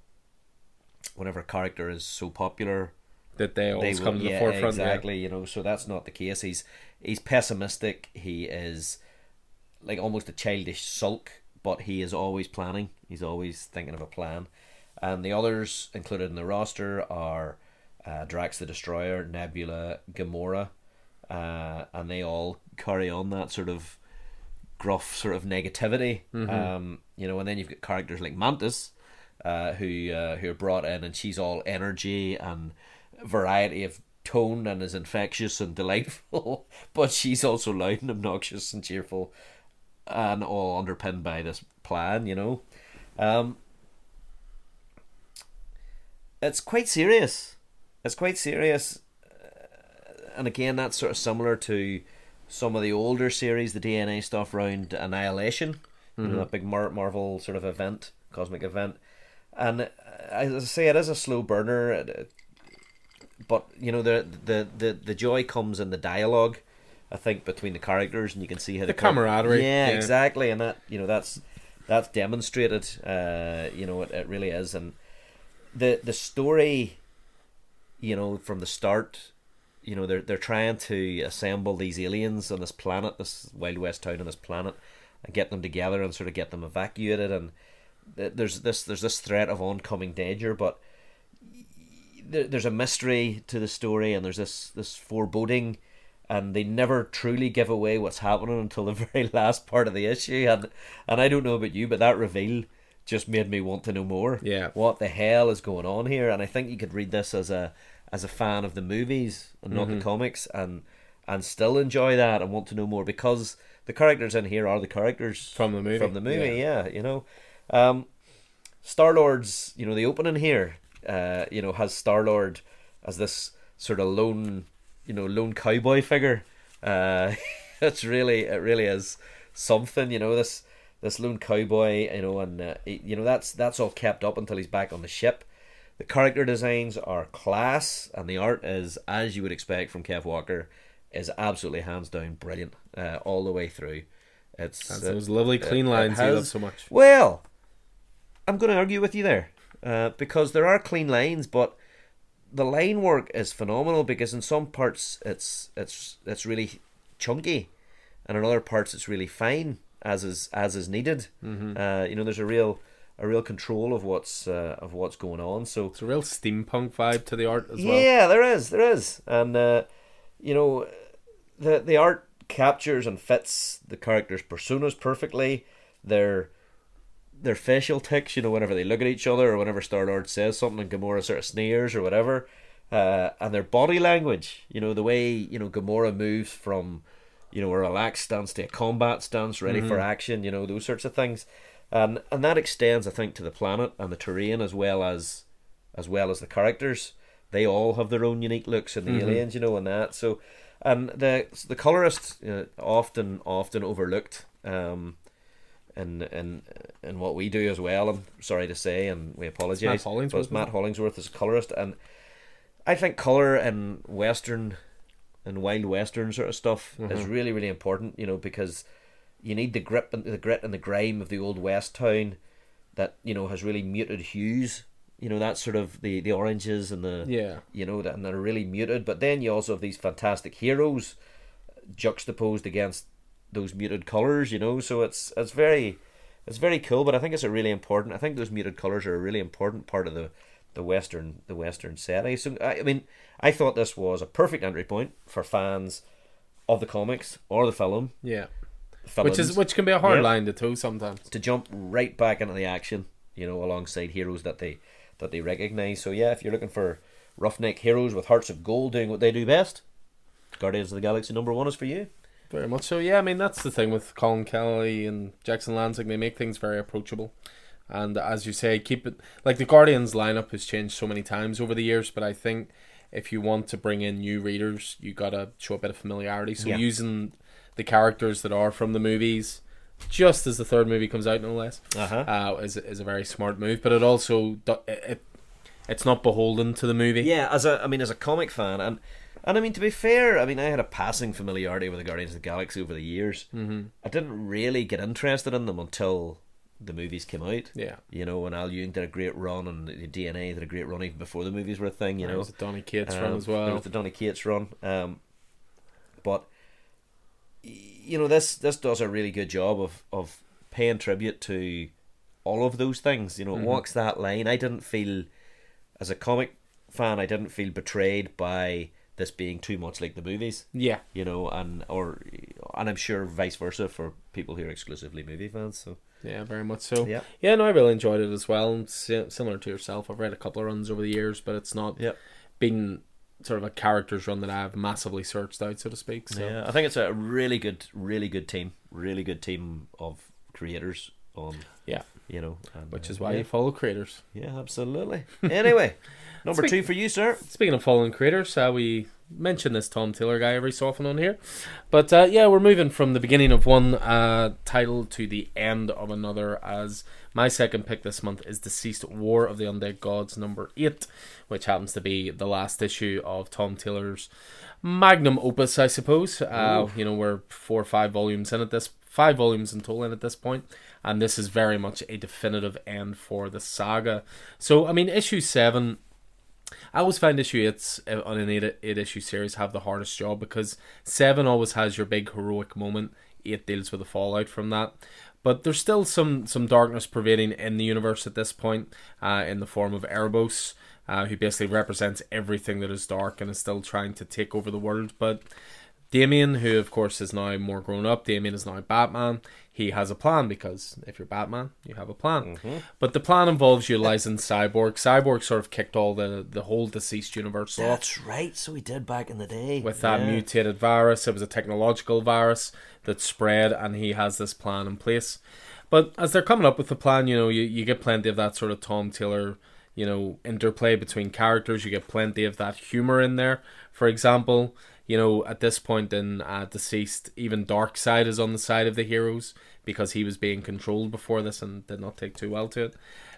whenever a character is so popular That they always they come to the yeah, forefront. yeah. exactly you know so that's not the case he's he's pessimistic he is like almost a childish sulk but he is always planning he's always thinking of a plan and the others included in the roster are uh, Drax the Destroyer Nebula Gamora uh, and they all carry on that sort of gruff sort of negativity um, you know and then you've got characters like Mantis uh, who uh, who are brought in, and she's all energy and variety of tone, and is infectious and delightful. but she's also loud and obnoxious and cheerful, and all underpinned by this plan. You know, um, it's quite serious. It's quite serious, Uh, and again, that's sort of similar to some of the older series, the DNA stuff around Annihilation. You know, that big Mar- Marvel sort of event, cosmic event and uh, as I say, it is a slow burner. uh, But you know, the the the the joy comes in the dialogue. I think between the characters, and you can see how The char- camaraderie, Yeah, yeah. exactly, and that you know that's that's demonstrated. Uh, you know, it, it really is, and the the story, you know, from the start, you know, they're they're trying to assemble these aliens on this planet, this Wild West town on this planet, and get them together and sort of get them evacuated. And th- there's this there's this threat of oncoming danger, but there, there's a mystery to the story, and there's this this foreboding. And they never truly give away what's happening until the very last part of the issue, and and I don't know about you, but that reveal just made me want to know more Yeah. what the hell is going on here and i think you could read this as a as a fan of the movies and not the comics and and still enjoy that and want to know more because the characters in here are the characters From the movie, from the movie yeah, you know. Um star lord's you know the opening here uh you know has star lord as this sort of lone you know lone cowboy figure. Uh it's really it really is something you know this this lone cowboy, you know, and uh, you know that's that's all kept up until he's back on the ship. The character designs are class, and the art is, as you would expect from Kev Walker, is absolutely hands down brilliant uh, all the way through. It's That's uh, those lovely clean it lines you has- love so much. well, I'm going to argue with you there uh, because there are clean lines, but the line work is phenomenal because in some parts it's it's it's really chunky, and in other parts it's really fine as is as is needed. Mm-hmm. Uh, you know, there's a real a real control of what's uh, of what's going on. So It's a real steampunk vibe to the art as well. yeah, there is, there is, and uh, you know, the the art captures and fits the characters' personas perfectly. Their their facial tics, you know, whenever they look at each other or whenever Star Lord says something and Gamora sort of sneers or whatever, uh, and their body language, you know, the way you know Gamora moves from you know a relaxed stance to a combat stance, ready for action, you know, those sorts of things, and and that extends, I think, to the planet and the terrain as well as as well as the characters. They all have their own unique looks, and the aliens, you know, and that. So, and the the colorist uh, often often overlooked. Um, in, in in what we do as well, I'm sorry to say, and we apologise. Matt Hollingsworth, Matt Hollingsworth as a colorist, and I think color in western and wild western sort of stuff is really really important. You know, because you need the grip and the grit and the grime of the old west town that you know has really muted hues. You know that sort of the the oranges and the Yeah. you know that and they're really muted. But then you also have these fantastic heroes juxtaposed against those muted colors. You know, so it's it's very it's very cool. But I think it's a really important. I think those muted colors are a really important part of the the western the western setting. So I, I mean, I thought this was a perfect entry point for fans of the comics or the film. Yeah. Which is which can be a hard line to toe sometimes. to jump right back into the action, you know, alongside heroes that they that they recognize. So yeah, if you're looking for roughneck heroes with hearts of gold doing what they do best, Guardians of the Galaxy number one is for you. Very much so. Yeah, I mean that's the thing with Collin Kelly and Jackson Lanzing. They make things very approachable, and as you say, keep it like the Guardians lineup has changed so many times over the years. But I think if you want to bring in new readers, you gotta show a bit of familiarity. So Yeah. using the characters that are from the movies, just as the third movie comes out, no less, Uh-huh. uh, is is a very smart move. But it also it, it it's not beholden to the movie. Yeah, as a I mean as a comic fan and and I mean to be fair, I mean I had a passing familiarity with the Guardians of the Galaxy over the years. Mm-hmm. I didn't really get interested in them until the movies came out. Yeah. You know, when Al Ewing did a great run and the DNA did a great run even before the movies were a thing, you There know. was a Donny Cates Um, run as well. There was the Donny Cates run. Um, but you know this this does a really good job of of paying tribute to all of those things. You know, Mm-hmm. it walks that line. I didn't feel as a comic fan, I didn't feel betrayed by this being too much like the movies. Yeah. You know, and or and I'm sure vice versa for people who are exclusively movie fans. So Yeah, very much so. Yeah. yeah, no, I really enjoyed it as well. Similar to yourself, I've read a couple of runs over the years, but it's not Yep. been sort of a characters run that I've massively searched out, so to speak. So yeah, I think it's a really good, really good team, really good team of creators on. yeah, You know, and, which uh, is why yeah. you follow creators. Yeah, absolutely. Anyway, number two for you, sir. Speaking of following creators, uh, we mention this Tom Taylor guy every so often on here, but uh, yeah, we're moving from the beginning of one uh, title to the end of another. As my second pick this month is DCeased War of the Undead Gods number eight, which happens to be the last issue of Tom Taylor's magnum opus, I suppose. Uh, you know, we're four or five volumes in at this, five volumes in total in at this point, and this is very much a definitive end for the saga. So, I mean, issue seven. I always find issue eights uh, on an eight, eight issue series have the hardest job because seven always has your big heroic moment. Eight deals with the fallout from that, but there's still some some darkness pervading in the universe at this point, uh, in the form of Erebos, uh, who basically represents everything that is dark and is still trying to take over the world. But Damian, who of course is now more grown up, Damian is now Batman. He has a plan because if you're Batman, you have a plan. Mm-hmm. But the plan involves utilizing Cyborg. Cyborg sort of kicked all the the whole DCeased universe off That's right. So he did back in the day with that Yeah. mutated virus. It was a technological virus that spread, and he has this plan in place. But as they're coming up with the plan, you know, you, you get plenty of that sort of Tom Taylor, you know, interplay between characters. You get plenty of that humor in there. For example, you know, at this point in uh, DCeased, even Darkseid is on the side of the heroes because he was being controlled before this and did not take too well to it.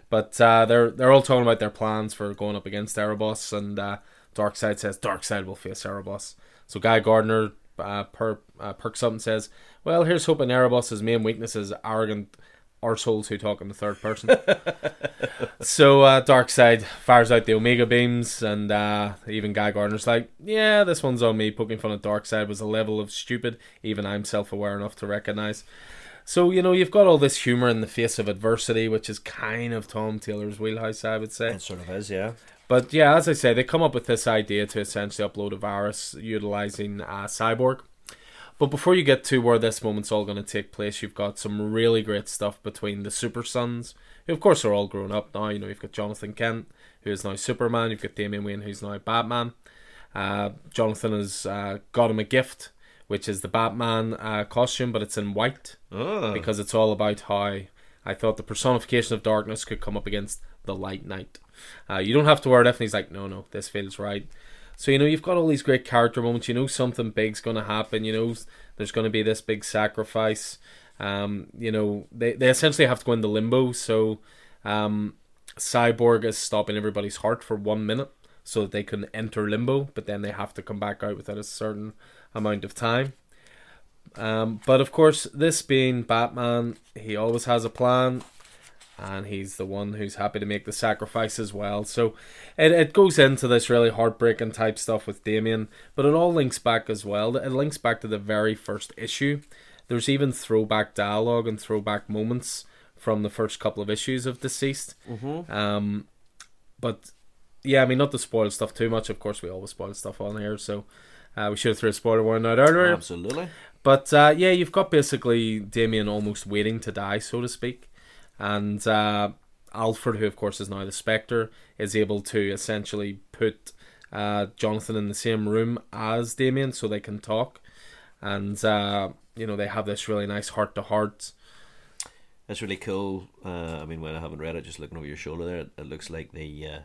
But uh, they're they're all talking about their plans for going up against Erebos, and uh, Darkseid says Darkseid will face Erebos. So Guy Gardner uh, per, perks up and says, "Well, here's hoping Erebos' main weakness is arrogant arseholes who talk in the third person." so uh, Darkseid fires out the Omega beams, and uh, even Guy Gardner's like, "Yeah, this one's on me." Poking fun at Darkseid was a level of stupid even I'm self-aware enough to recognize. So you know you've got all this humor in the face of adversity, which is kind of Tom Taylor's wheelhouse, I would say. It sort of is, yeah. But yeah, as I say, they come up with this idea to essentially upload a virus utilizing uh, Cyborg. But before you get to where this moment's all going to take place, you've got some really great stuff between the Super Sons, who of course are all grown up now. You know, you've got Jonathan Kent, who is now Superman. You've got Damian Wayne, who's now Batman. Uh, Jonathan has uh, got him a gift, which is the Batman uh, costume, but it's in white Oh. because it's all about how I thought the personification of darkness could come up against the light knight. Uh, you don't have to wear it if, and he's like, no, no, this feels right. So you know you've got all these great character moments. You know something big's going to happen. You know there's going to be this big sacrifice. Um, you know they they essentially have to go into limbo. So um, Cyborg is stopping everybody's heart for one minute so that they can enter limbo, but then they have to come back out within a certain amount of time. Um, but of course, this being Batman, he always has a plan, and he's the one who's happy to make the sacrifice as well. So it, it goes into this really heartbreaking type stuff with Damian, but it all links back as well. It links back to the very first issue. There's even throwback dialogue and throwback moments from the first couple of issues of DCeased. Mm-hmm. Um, but yeah, I mean, not to spoil stuff too much. Of course, we always spoil stuff on here, so uh, we should have threw a spoiler warning out earlier. Absolutely. But uh, yeah, you've got basically Damian almost waiting to die, so to speak, and uh, Alfred, who of course is now the Spectre, is able to essentially put uh, Jonathan in the same room as Damian, so they can talk, and uh, you know they have this really nice heart to heart. That's really cool. Uh, I mean, when I haven't read it, just looking over your shoulder there, it, it looks like the uh,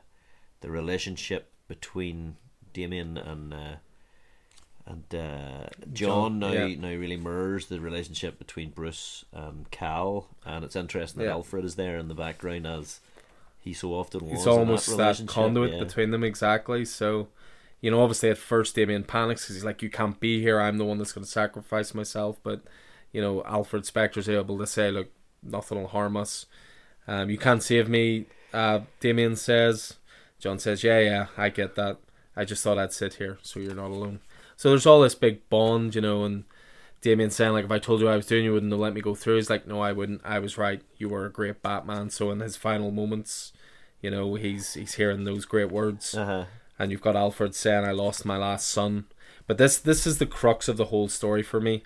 the relationship between Damian and uh, and uh, John, John, now yeah. now really mirrors the relationship between Bruce and Kal, and it's interesting that Yeah. Alfred is there in the background as he so often was. It's almost that, that, conduit yeah. between them, exactly. So, you know, obviously at first Damian panics because he's like, "You can't be here. I'm the one that's going to sacrifice myself." But you know, Alfred Spectre's able to say, "Look, nothing will harm us. Um, you can't save me." Uh, Damian says. John says, "Yeah, yeah, I get that. I just thought I'd sit here, so you're not alone." So there's all this big bond, you know, and Damian saying like, "If I told you I was doing, you wouldn't have let me go through." He's like, "No, I wouldn't. I was right. You were a great Batman." So in his final moments, you know, he's he's hearing those great words, Uh-huh. and you've got Alfred saying, "I lost my last son." But this this is the crux of the whole story for me,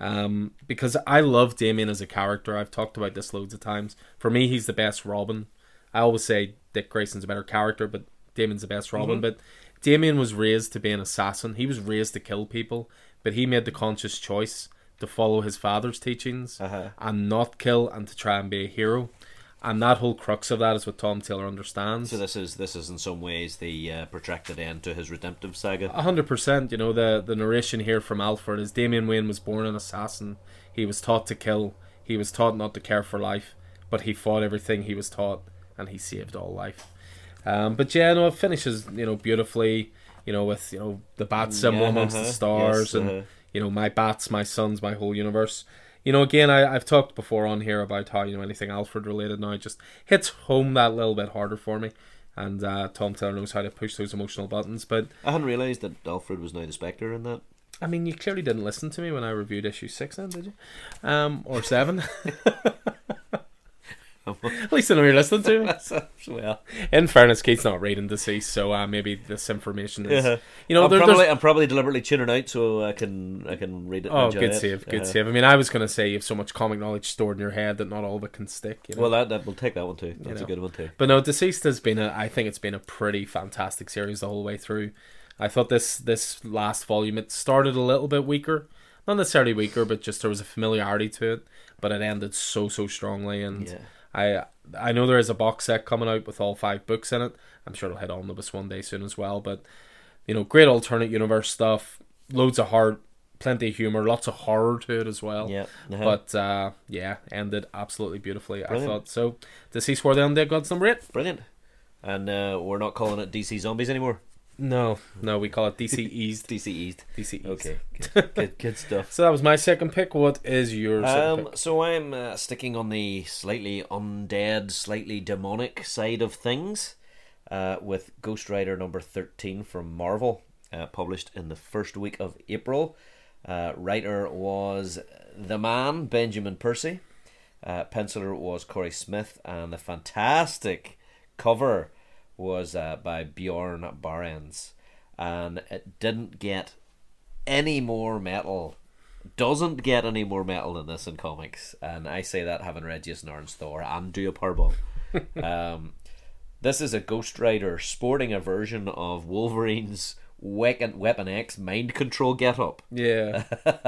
um, because I love Damian as a character. I've talked about this loads of times. For me, he's the best Robin. I always say Dick Grayson's a better character, but Damian's the best Robin. Mhm. But Damian was raised to be an assassin. He was raised to kill people, but he made the conscious choice to follow his father's teachings Uh-huh. and not kill and to try and be a hero. And that whole crux of that is what Tom Taylor understands. So this is this is in some ways the uh, protracted end to his redemptive saga. A hundred percent. You know the the narration here from Alfred is Damian Wayne was born an assassin. He was taught to kill. He was taught not to care for life, but he fought everything he was taught, and he saved all life. Um, but yeah, no, it finishes you know beautifully. You know with you know the bat symbol Yeah, amongst uh-huh. the stars Yes, and uh-huh. you know my bats, my sons, my whole universe. You know, again, I, I've talked before on here about how you know anything Alfred related now just hits home that little bit harder for me, and uh, Tom Taylor knows how to push those emotional buttons. But I hadn't realised that Alfred was now the Spectre in that. I mean, you clearly didn't listen to me when I reviewed issue six, then, did you? Um, or seven? At least I know you're listening to me. well, In fairness, Kate's not reading DCeased, so uh, maybe this information is. Yeah. You know, I'm, there, probably. I'm probably deliberately tuning out so I can I can read it. Oh, good it. save, good Uh, save. I mean, I was going to say you have so much comic knowledge stored in your head that not all of it can stick. You know? Well, that, that we'll take that one too. That's know. a good one too. But no, DCeased has been a. I think it's been a pretty fantastic series the whole way through. I thought this this last volume it started a little bit weaker, not necessarily weaker, but just there was a familiarity to it. But it ended so so strongly, and Yeah. I I know there is a box set coming out with all five books in it. I'm sure it'll hit omnibus one day soon as well. But you know, great alternate universe stuff. loads of heart, plenty of humor, lots of horror to it as well. Yeah, uh-huh. But uh, yeah, ended absolutely beautifully. I thought so. DCeased War the Undead Gods number eight. brilliant. And uh, we're not calling it DC Zombies anymore. No, no, we call it DC East. DC East. DC East. Okay, good, good, good stuff. So that was my second pick. What is your second Um, so I'm uh, sticking on the slightly undead, slightly demonic side of things, uh, with Ghost Rider number thirteen from Marvel, uh, published in the first week of April. Uh, writer was the man Benjamin Percy. Uh, penciler was Corey Smith, and the fantastic cover was uh, by Bjorn Barends, and it didn't get any more metal. Doesn't get any more metal than this in comics, and I say that having read Jason Aaron's Thor and do a Purple. um, this is a Ghost Rider sporting a version of Wolverine's Weapon, Weapon X mind control getup. Yeah,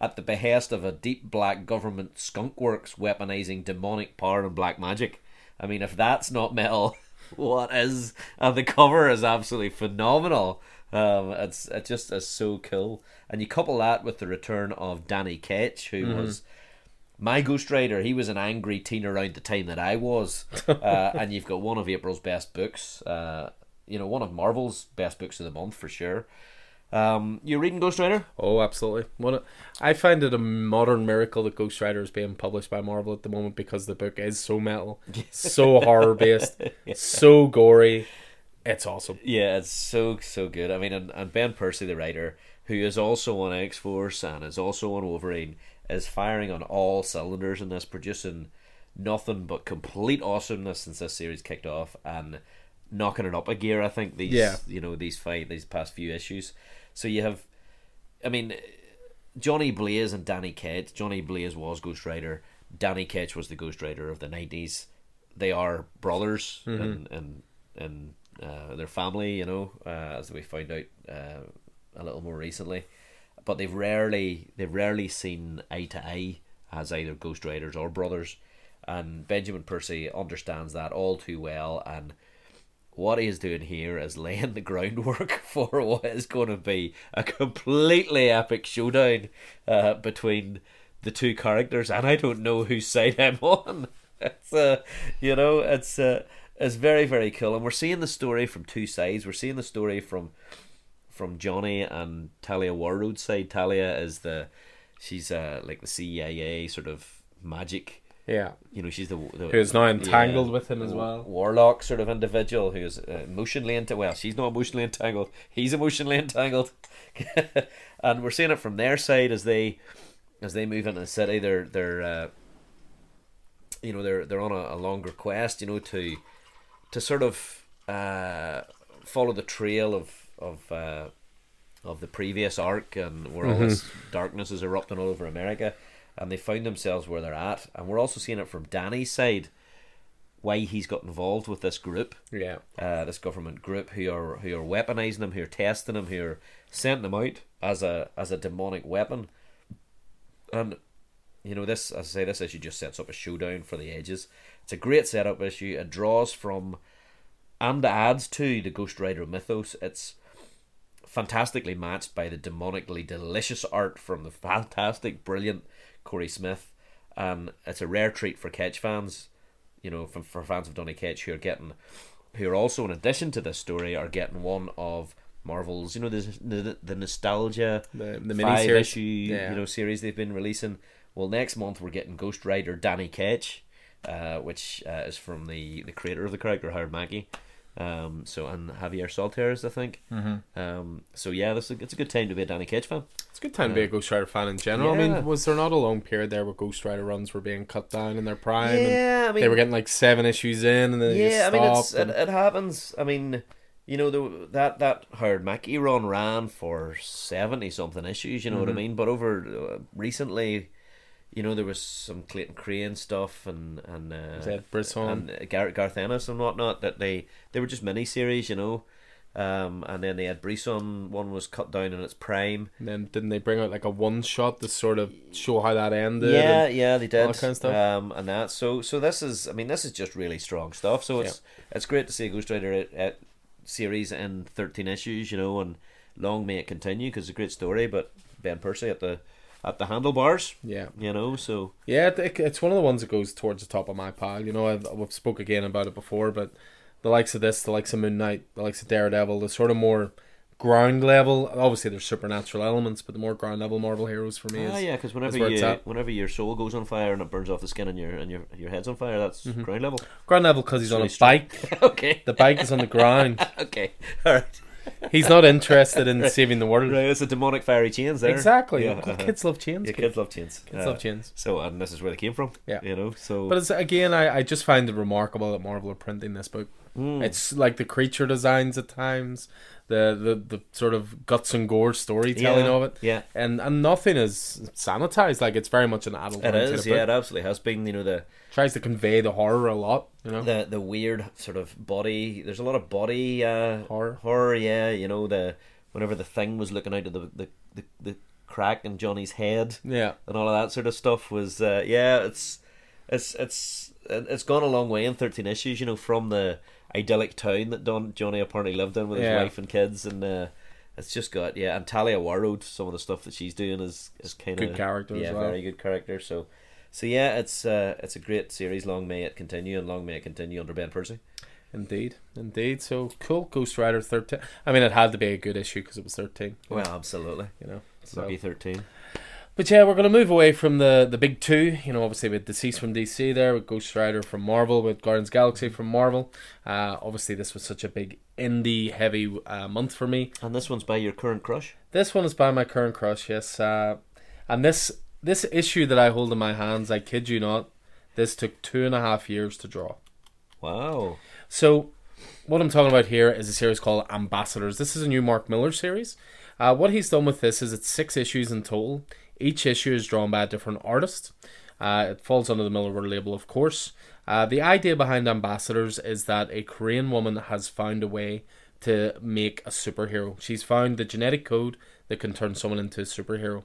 at the behest of a deep black government skunkworks weaponizing demonic power and black magic. I mean, if that's not metal, what is? And the cover is absolutely phenomenal. Um, it's it just is so cool, and you couple that with the return of Danny Ketch, who was my Ghost Rider. He was an angry teen around the time that I was, uh, and you've got one of April's best books. Uh, you know, one of Marvel's best books of the month for sure. Um, you reading Ghost Rider? Oh, absolutely. What I find it a modern miracle that Ghost Rider is being published by Marvel at the moment because the book is so metal, so horror based, so gory. It's awesome. Yeah, it's so so good. I mean, and, and Ben Percy, the writer, who is also on X Force and is also on Wolverine, is firing on all cylinders in this, producing nothing but complete awesomeness since this series kicked off and knocking it up a gear. I think these, Yeah. you know, these five these past few issues. So you have, I mean, Johnny Blaze and Danny Ketch. Johnny Blaze was Ghost Rider. Danny Ketch was the Ghost Rider of the nineties. They are brothers and and and uh, their family, you know, uh, as we found out uh, a little more recently. But they've rarely they've rarely seen eye to eye as either Ghost Riders or brothers. And Benjamin Percy understands that all too well and what he is doing here is laying the groundwork for what is going to be a completely epic showdown uh, between the two characters, and I don't know whose side I'm on. It's uh, you know, it's uh, it's very very cool, and we're seeing the story from two sides. We're seeing the story from from Johnny and Talia Warroad's side. Talia is the she's uh like the CIA sort of magic Yeah. you know she's the, the Who's now entangled yeah, with him as well. warlock sort of individual who's uh, emotionally entangled well she's not emotionally entangled. He's emotionally entangled. And we're seeing it from their side as they as they move into the city. They're they're uh, you know they're they're on a, a longer quest you know to to sort of uh, follow the trail of of uh, of the previous arc and where all this darkness is erupting all over America, and they found themselves where they're at, and we're also seeing it from Danny's side, why he's got involved with this group, Yeah. uh, this government group who are who are weaponizing him, who are testing them, who are sending them out as a as a demonic weapon, and you know this as I say this issue just sets up a showdown for the ages. It's a great setup issue. It draws from and adds to the Ghost Rider mythos. It's fantastically matched by the demonically delicious art from the fantastic, brilliant Corey Smith, and it's a rare treat for Ketch fans. You know, for, for fans of Donny Ketch who are getting, who are also in addition to this story are getting one of Marvel's, you know, the the, the nostalgia The the five miniseries. issue Yeah. you know series they've been releasing. Well, next month we're getting Ghost Rider Danny Ketch, uh, which uh, is from the the creator of the character Howard Mackie. Um, so and Javier Saltares, I think. Mm-hmm. Um, so yeah, this is a, it's a good time to be a Danny Ketch fan. It's a good time to be a Ghost Rider fan in general. I mean, was there not a long period there where Ghost Rider runs were being cut down in their prime? and Yeah, I mean, they were getting like seven issues in, and then yeah, I mean, it's, stopped. it, it happens. I mean, you know, the, that that Howard Mackie run ran for seventy something issues. You know Mm-hmm. what I mean? But over uh, recently, you know, there was some Clayton Crain stuff and and uh, Zed Brisson. and Garrett Garth Ennis and whatnot that they they were just mini series, you know. Um, and then they had Brisson one was cut down in its prime. And then didn't they bring out like a one shot to sort of show how that ended? Yeah, yeah, they did. that kind of stuff. Um, and that. So, so this is. I mean, this is just really strong stuff. So it's it's great to see a Ghost Rider uh, uh, series in thirteen issues. You know, and long may it continue because it's a great story. But Ben Percy at the at the handlebars, Yeah. you know. So Yeah, it, it's one of the ones that goes towards the top of my pile. You know, I've, I've spoke again about it before, but the likes of this, the likes of Moon Knight, the likes of Daredevil, the sort of more ground level. Obviously, there's supernatural elements, but the more ground level Marvel heroes for me is ah, yeah, because whenever you whenever your soul goes on fire and it burns off the skin and your and your your head's on fire, that's Mm-hmm. ground level. ground level because he's on a strong. bike. okay, The bike is on the ground. okay, all right. He's not interested in saving the world. Right, it's a demonic fiery chains there. Exactly. Yeah, uh-huh. Kids love chains. Yeah, kids love chains. Kids Uh, love chains. So, and this is where they came from. Yeah. you know. So, But it's, again, I, I just find it remarkable that Marvel are printing this book. Mm. It's like the creature designs at times, the the, the sort of guts and gore storytelling yeah, of it, Yeah, and and nothing is sanitized. Like it's very much an adult. it is. Yeah, it absolutely has been. You know the tries to convey the horror a lot. You know, the the weird sort of body. There's a lot of body uh, Horror. Horror. Yeah, you know the whenever the thing was looking out of the the, the, the crack in Johnny's head yeah, and all of that sort of stuff was. Uh, yeah, it's it's it's it's gone a long way in 13 issues. You know from the idyllic town that Don Johnny apparently lived in with his Yeah. wife and kids and. Uh, it's just got yeah, and Talia Warroad. Some of the stuff that she's doing is is kind of Good character as Yeah, well. very good character. So, so yeah, it's uh, it's a great series. Long may it continue, and long may it continue under Ben Percy. indeed, indeed. So cool, Ghost Rider thirteen. I mean, it had to be a good issue because it was thirteen. Well, absolutely. You know, so. Lucky thirteen. But yeah, we're going to move away from the, the big two. You know, obviously with DCeased from DC there, with Ghost Rider from Marvel, with Guardians Galaxy from Marvel. Uh, obviously, this was such a big indie heavy uh, month for me. And this one's by your current crush. This one is by my current crush, yes. Uh, and this this issue that I hold in my hands, I kid you not, this took two and a half years to draw. Wow. So, what I'm talking about here is a series called Ambassadors. This is a new Mark Millar series. Uh, what he's done with this is it's six issues in total. Each issue is drawn by a different artist. Uh, it falls under the Millar label, of course. Uh, the idea behind Ambassadors is that a Korean woman has found a way to make a superhero. She's found the genetic code that can turn someone into a superhero.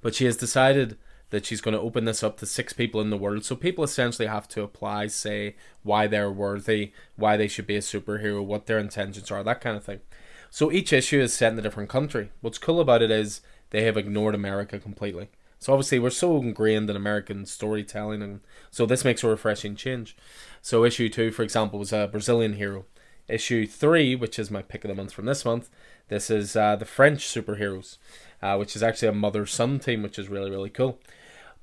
But she has decided that she's going to open this up to six people in the world. So people essentially have to apply, say why they're worthy, why they should be a superhero, what their intentions are, that kind of thing. So each issue is set in a different country. What's cool about it is they have ignored America completely. So obviously we're so ingrained in American storytelling, and so this makes a refreshing change. So issue two, for example, was a Brazilian hero. Issue three, which is my pick of the month from this month, this is uh, the French superheroes, uh, which is actually a mother-son team, which is really really cool.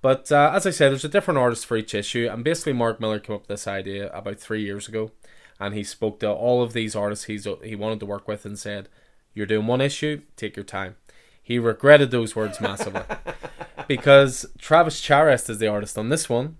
But uh, as I said, there's a different artist for each issue, and basically Mark Millar came up with this idea about three years ago, and he spoke to all of these artists he's he wanted to work with and said, "You're doing one issue, take your time." He regretted those words massively because Travis Charest is the artist on this one,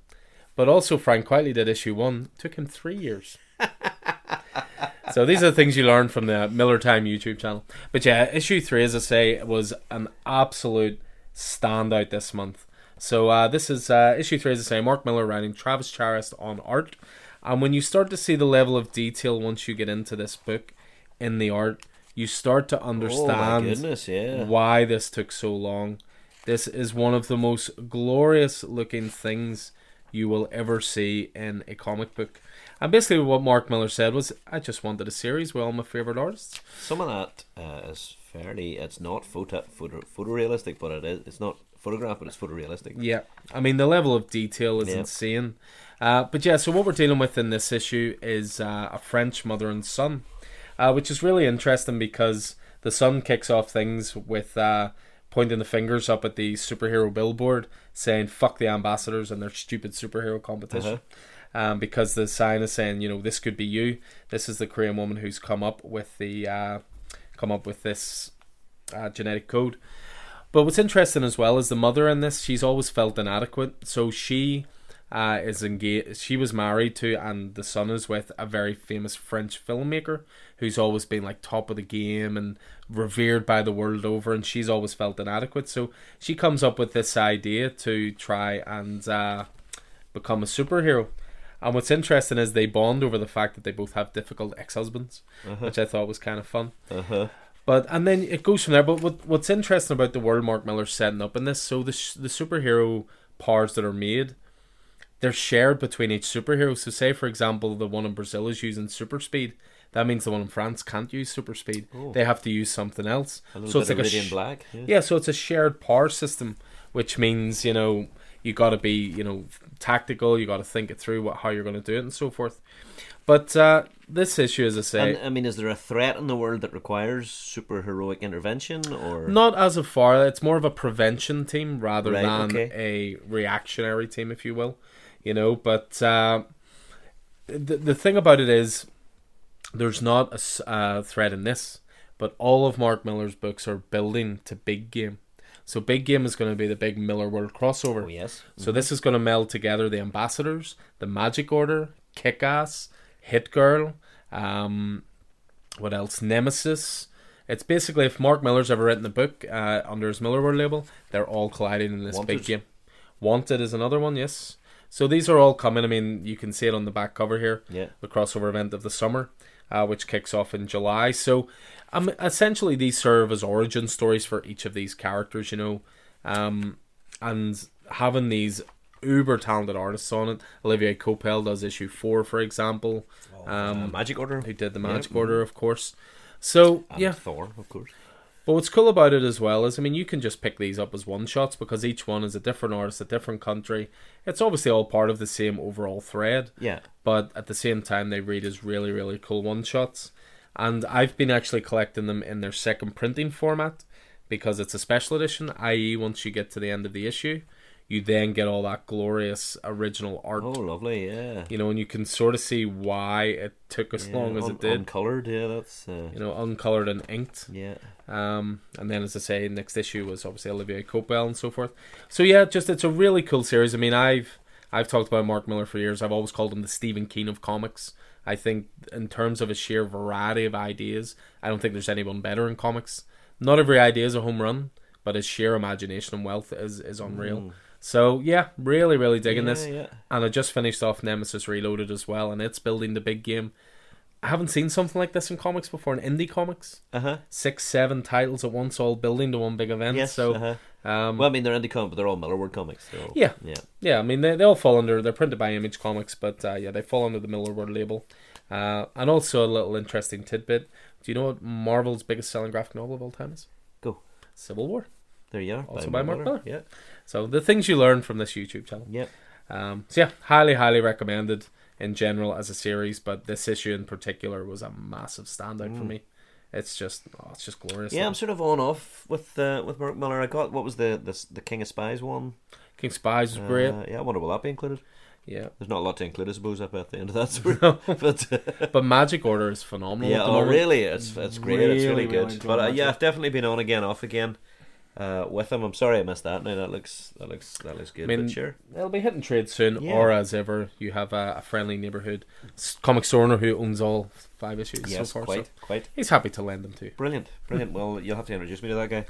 but also Frank Quitely did issue one. Took him three years. so these are the things you learn from the Millar Time YouTube channel. But yeah, issue three, as I say, was an absolute standout this month. So uh, this is uh, issue three, as I say, Mark Millar writing, Travis Charest on art. And when you start to see the level of detail once you get into this book in the art, you start to Oh understand goodness, yeah. why this took so long. This is one of the most glorious looking things you will ever see in a comic book. And basically, what Mark Millar said was, I just wanted a series with all my favorite artists. Some of that uh, is fairly. It's not photo, photo photorealistic, but it is. It's not photograph, but it's photorealistic. Yeah, I mean, the level of detail is Yeah. insane. Uh, but yeah, so what we're dealing with in this issue is uh, a French mother and son, uh, which is really interesting because the son kicks off things with uh, pointing the fingers up at the superhero billboard, saying "fuck the ambassadors and their stupid superhero competition." Um, because the sign is saying, you know, this could be you. This is the Korean woman who's come up with the uh, come up with this uh, genetic code. But what's interesting as well is the mother in this. She's always felt inadequate, so she uh, is engaged. She was married to, and the son is with a very famous French filmmaker who's always been like top of the game and revered by the world over. And she's always felt inadequate, so she comes up with this idea to try and uh, become a superhero. And what's interesting is they bond over the fact that they both have difficult ex-husbands, which I thought was kind of fun. Uh huh. But and then it goes from there. But what what's interesting about the world Mark Millar's setting up in this, so the sh- the superhero powers that are made, they're shared between each superhero. So say for example, the one in Brazil is using super speed. that means the one in France can't use super speed. They have to use something else. So it's like a sh- Black. Yeah. Yeah, so it's a shared power system, which means you know you got to be you know tactical. You got to think it through what how you're going to do it and so forth. But uh, this issue, as I say, And I mean, is there a threat in the world that requires super heroic intervention, or Not as of far. It's more of a prevention team rather Right, than okay. a reactionary team, if you will. You know, but uh, the the thing about it is, there's not a uh, threat in this, but all of Mark Millar's books are building to big game. So big game is going to be the big Millarworld crossover. oh yes, So this is going to meld together the ambassadors, the Magic Order, Kick Ass, Hit Girl, um, what else? Nemesis. It's basically if Mark Millar's ever written a book uh, under his Millarworld label, they're all colliding in this Wanted. big game. Wanted is another one, yes. So these are all coming. I mean, you can see it on the back cover here yeah, the crossover event of the summer, uh, which kicks off in July. So, um, essentially, these serve as origin stories for each of these characters, you know, um, and having these uber talented artists on it. Olivier Coipel does issue four, for example, uh, um, Magic Order, who did the Yeah, Magic mhm. Order, of course. So and yeah, Thor, of course. But what's cool about it as well is, I mean, you can just pick these up as one shots because each one is a different artist, a different country. It's obviously all part of the same overall thread. Yeah, but at the same time they read as really really cool one shots. And i've been actually collecting them in their second printing format because it's a special edition i.e once you get to the end of the issue you then get all that glorious original art. Oh lovely, yeah. you know and you can sort of see why it took as yeah, long as un- it did. Uncolored, yeah, that's uh, you know uncolored and inked. Yeah. Um, and then, as I say, next issue was obviously Olivier Coipel and so forth. So yeah, just it's a really cool series. I mean, I've I've talked about Mark Millar for years. I've always called him the Stephen King of comics. I think in terms of a sheer variety of ideas, I don't think there's anyone better in comics. Not every idea is a home run, but his sheer imagination and wealth is is unreal. Mm. So yeah, really, really digging yeah, this. Yeah. And I just finished off Nemesis Reloaded as well, and it's building the big game. I haven't seen something like this in comics before in indie comics Uh huh. six, seven titles at once, all building to one big event. Yes. so, uh-huh. um, well, I mean, they're indie comic, but they're all Millarworld comics. So Yeah. yeah. yeah, I mean they, they all fall under. They're printed by Image Comics, but uh, yeah, they fall under the Millarworld label. Uh, and also a little interesting tidbit: Do you know what Marvel's biggest selling graphic novel of all time is? Go. Civil War. There you are. Also by Mark Millar. Yeah. So the things you learn from this YouTube channel. Yeah. Um, so yeah, highly, highly recommended in general as a series, but this issue in particular was a massive standout for Mm. me. It's just, oh, it's just glorious. Yeah, I'm sort of on off with uh, with Mark Millar. I got what was the the, the King of Spies one? King Spies was great. Uh, yeah, I wonder will that be included. Yeah, There's not a lot to include, I suppose, up at the end of that story. No. but uh, but Magic Order is phenomenal. yeah, oh really? It's it's great. it's Really, really good. really but uh, yeah, I've definitely been on again, off again. Uh, with him, I'm sorry I missed that. Now that looks that looks that looks good. I mean, sure, They'll be hitting trade soon, Yeah. or as ever, you have a, a friendly neighborhood comic store owner who owns all five issues yes, so far. quite So quite he's happy to lend them to. brilliant, brilliant. well, you'll have to introduce me to that guy.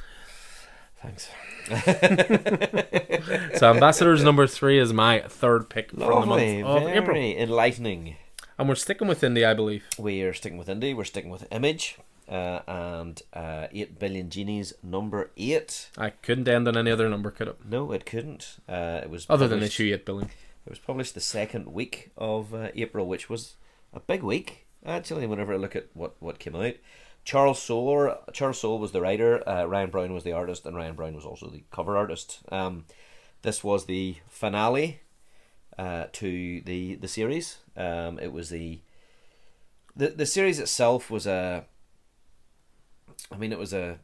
Thanks. so, Ambassadors number three is my third pick for the Lovely, month of April, enlightening. and we're sticking with Indie, I believe. We are sticking with indie. We're sticking with Image, uh, and uh, Eight Billion Genies number eight. I couldn't end on any other number, could it? No, it couldn't. Uh, it was Other than issue eight billion. It was published the second week of uh, April, which was a big week actually. Whenever I look at what, what came out, Charles Soule Charles Soule was the writer, uh, Ryan Browne was the artist, and Ryan Browne was also the cover artist. Um, this was the finale uh, to the the series. Um, it was the the the series itself was a. I mean, it was a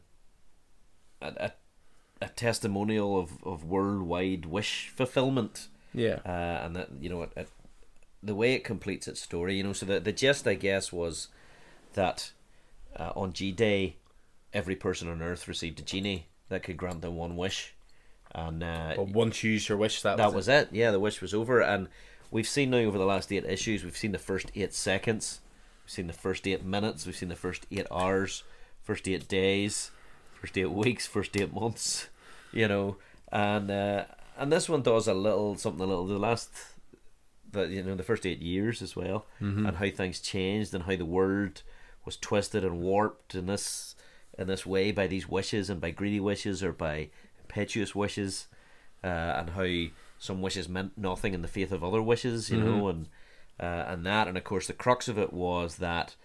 a, a, a testimonial of, of worldwide wish fulfillment. Yeah. uh, and that you know it, it, the way it completes its story you know so the, the gist i guess was that uh, on g day every person on earth received a genie that could grant them one wish. And uh, But once you use your wish, that, that was, was it. yeah the wish was over. And we've seen now over the last eight issues we've seen the first eight seconds we've seen the first eight minutes we've seen the first eight hours first eight days first eight weeks first eight months you know. And uh, and this one does a little something a little the last the you know the first eight years as well. Mhm. and how things changed and how the world was twisted and warped in this in this way by these wishes and by greedy wishes or by impetuous wishes uh, and how some wishes meant nothing in the faith of other wishes you know and uh, and that. And of course the crux of it was that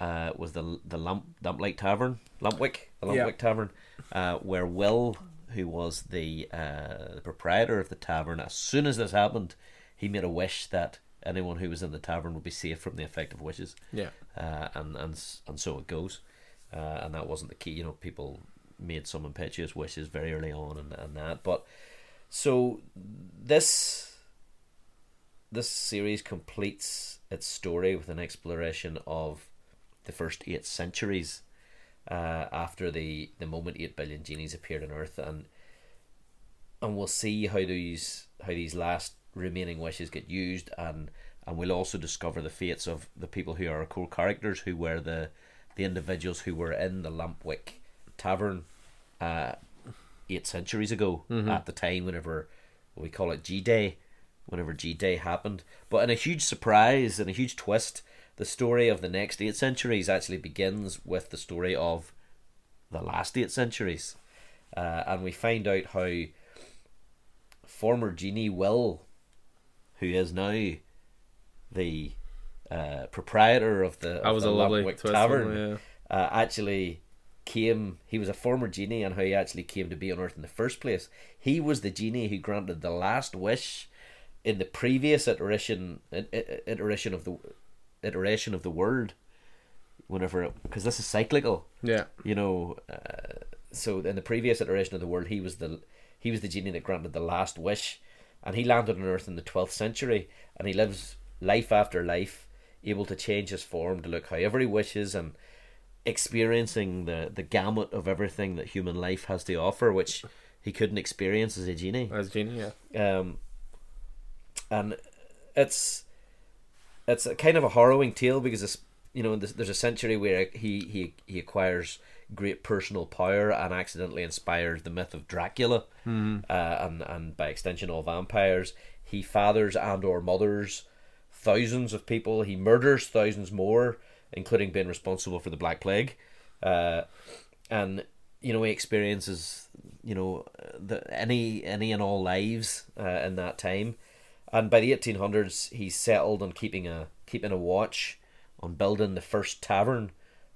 uh, was the the lamp lamplight tavern, Lumpwick, the Yeah. Tavern, uh, where Will, who was the uh, the proprietor of the tavern, as soon as this happened, he made a wish that anyone who was in the tavern would be safe from the effect of wishes Yeah. uh, and and and so it goes. Uh, and that wasn't the key. You know, people made some impetuous wishes very early on, and, and that. But so this this series completes its story with an exploration of the first eight centuries uh, after the the moment eight billion genies appeared on Earth, and and we'll see how these how these last remaining wishes get used, and and we'll also discover the fates of the people who are our core characters, who were the the individuals who were in the Lampwick Tavern uh, eight centuries ago at the time, whenever we call it G Day, whenever G Day happened. But in a huge surprise and a huge twist, the story of the next eight centuries actually begins with the story of the last eight centuries, uh, and we find out how former genie Will, who is now the uh, proprietor of the, That was the a lovely. Tavern, wasn't it? uh, actually came. He was a former genie, and how he actually came to be on Earth in the first place. He was the genie who granted the last wish in the previous iteration iteration of the iteration of the world. Whenever, because this is cyclical, Yeah. you know. Uh, so in the previous iteration of the world, he was the he was the genie that granted the last wish, and he landed on Earth in the twelfth century, and he lives life after life, able to change his form to look however he wishes, and experiencing the the gamut of everything that human life has to offer, which he couldn't experience as a genie As a genie. Yeah. um, and it's it's a kind of a harrowing tale because it's you know there's, a century where he he he acquires great personal power and accidentally inspires the myth of Dracula, uh, and and by extension all vampires. He fathers and or mothers thousands of people. He murders thousands more, including being responsible for the Black Plague, uh, and you know he experiences you know the any any and all lives uh, in that time, and by the eighteen hundreds he's settled on keeping a keeping a watch on building the first tavern,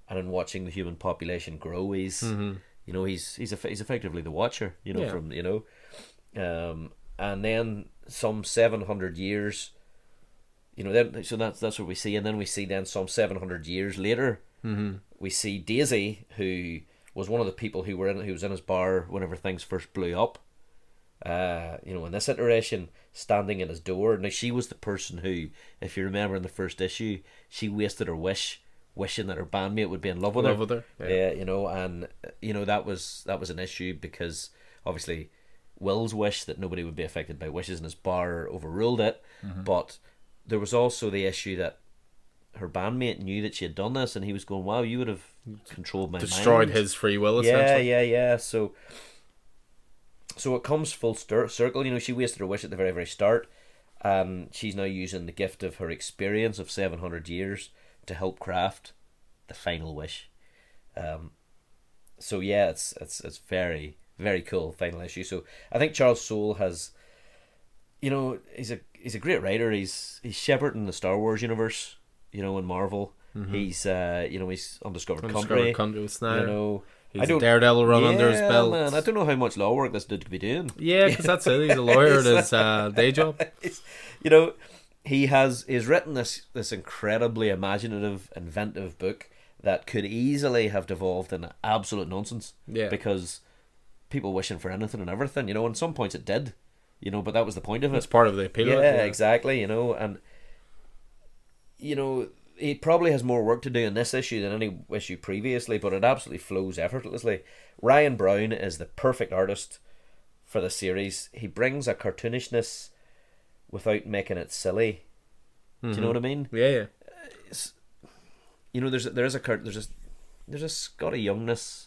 and on watching the human population grow. He's you know he's he's he's effectively the watcher. You know Yeah. from you know, um, and then some seven hundred years you know then so that's that's what we see and then we see then some 700 years later Mm-hmm. we see daisy who was one of the people who were in who was in his bar whenever things first blew up uh you know in this iteration standing in his door now she was the person who if you remember in the first issue she wasted her wish wishing that her bandmate would be in love with Love her with her. Yeah. yeah, you know, and you know that was that was an issue because obviously Will's wish that nobody would be affected by wishes in his bar overruled it, Mm-hmm. but there was also the issue that her bandmate knew that she had done this, and he was going, "Wow, you would have controlled my Destroyed mind." his free will. yeah, yeah, yeah. So, so it comes full stir- circle. You know, she wasted her wish at the very, very start. Um, she's now using the gift of her experience of seven hundred years to help craft the final wish. Um, so yeah, it's it's it's very very cool final issue. So I think Charles Soule has, you know, he's a he's a great writer. He's he's shepherding the Star Wars universe. You know, in Marvel, he's uh, you know he's undiscovered, Undiscovered country. Country with Snyder. You know, He's I a don't Daredevil run under his Yeah, belt. Man, I don't know how much law work this dude could be doing. Yeah, because that's it. He's a lawyer at his uh, day job. you know, he has he's written this this incredibly imaginative, inventive book that could easily have devolved in absolute nonsense. Yeah. Because people wishing for anything and everything, you know, and some points it did. You know, but that was the point of it. That's part of the appeal. yeah, it, exactly. You know, and you know he probably has more work to do in this issue than any issue previously, but it absolutely flows effortlessly. Ryan Browne is the perfect artist for the series. He brings a cartoonishness without making it silly. Do you know mm-hmm. what I mean? Yeah, yeah. You know, there's a, there is a there's a there's a Skottie Youngness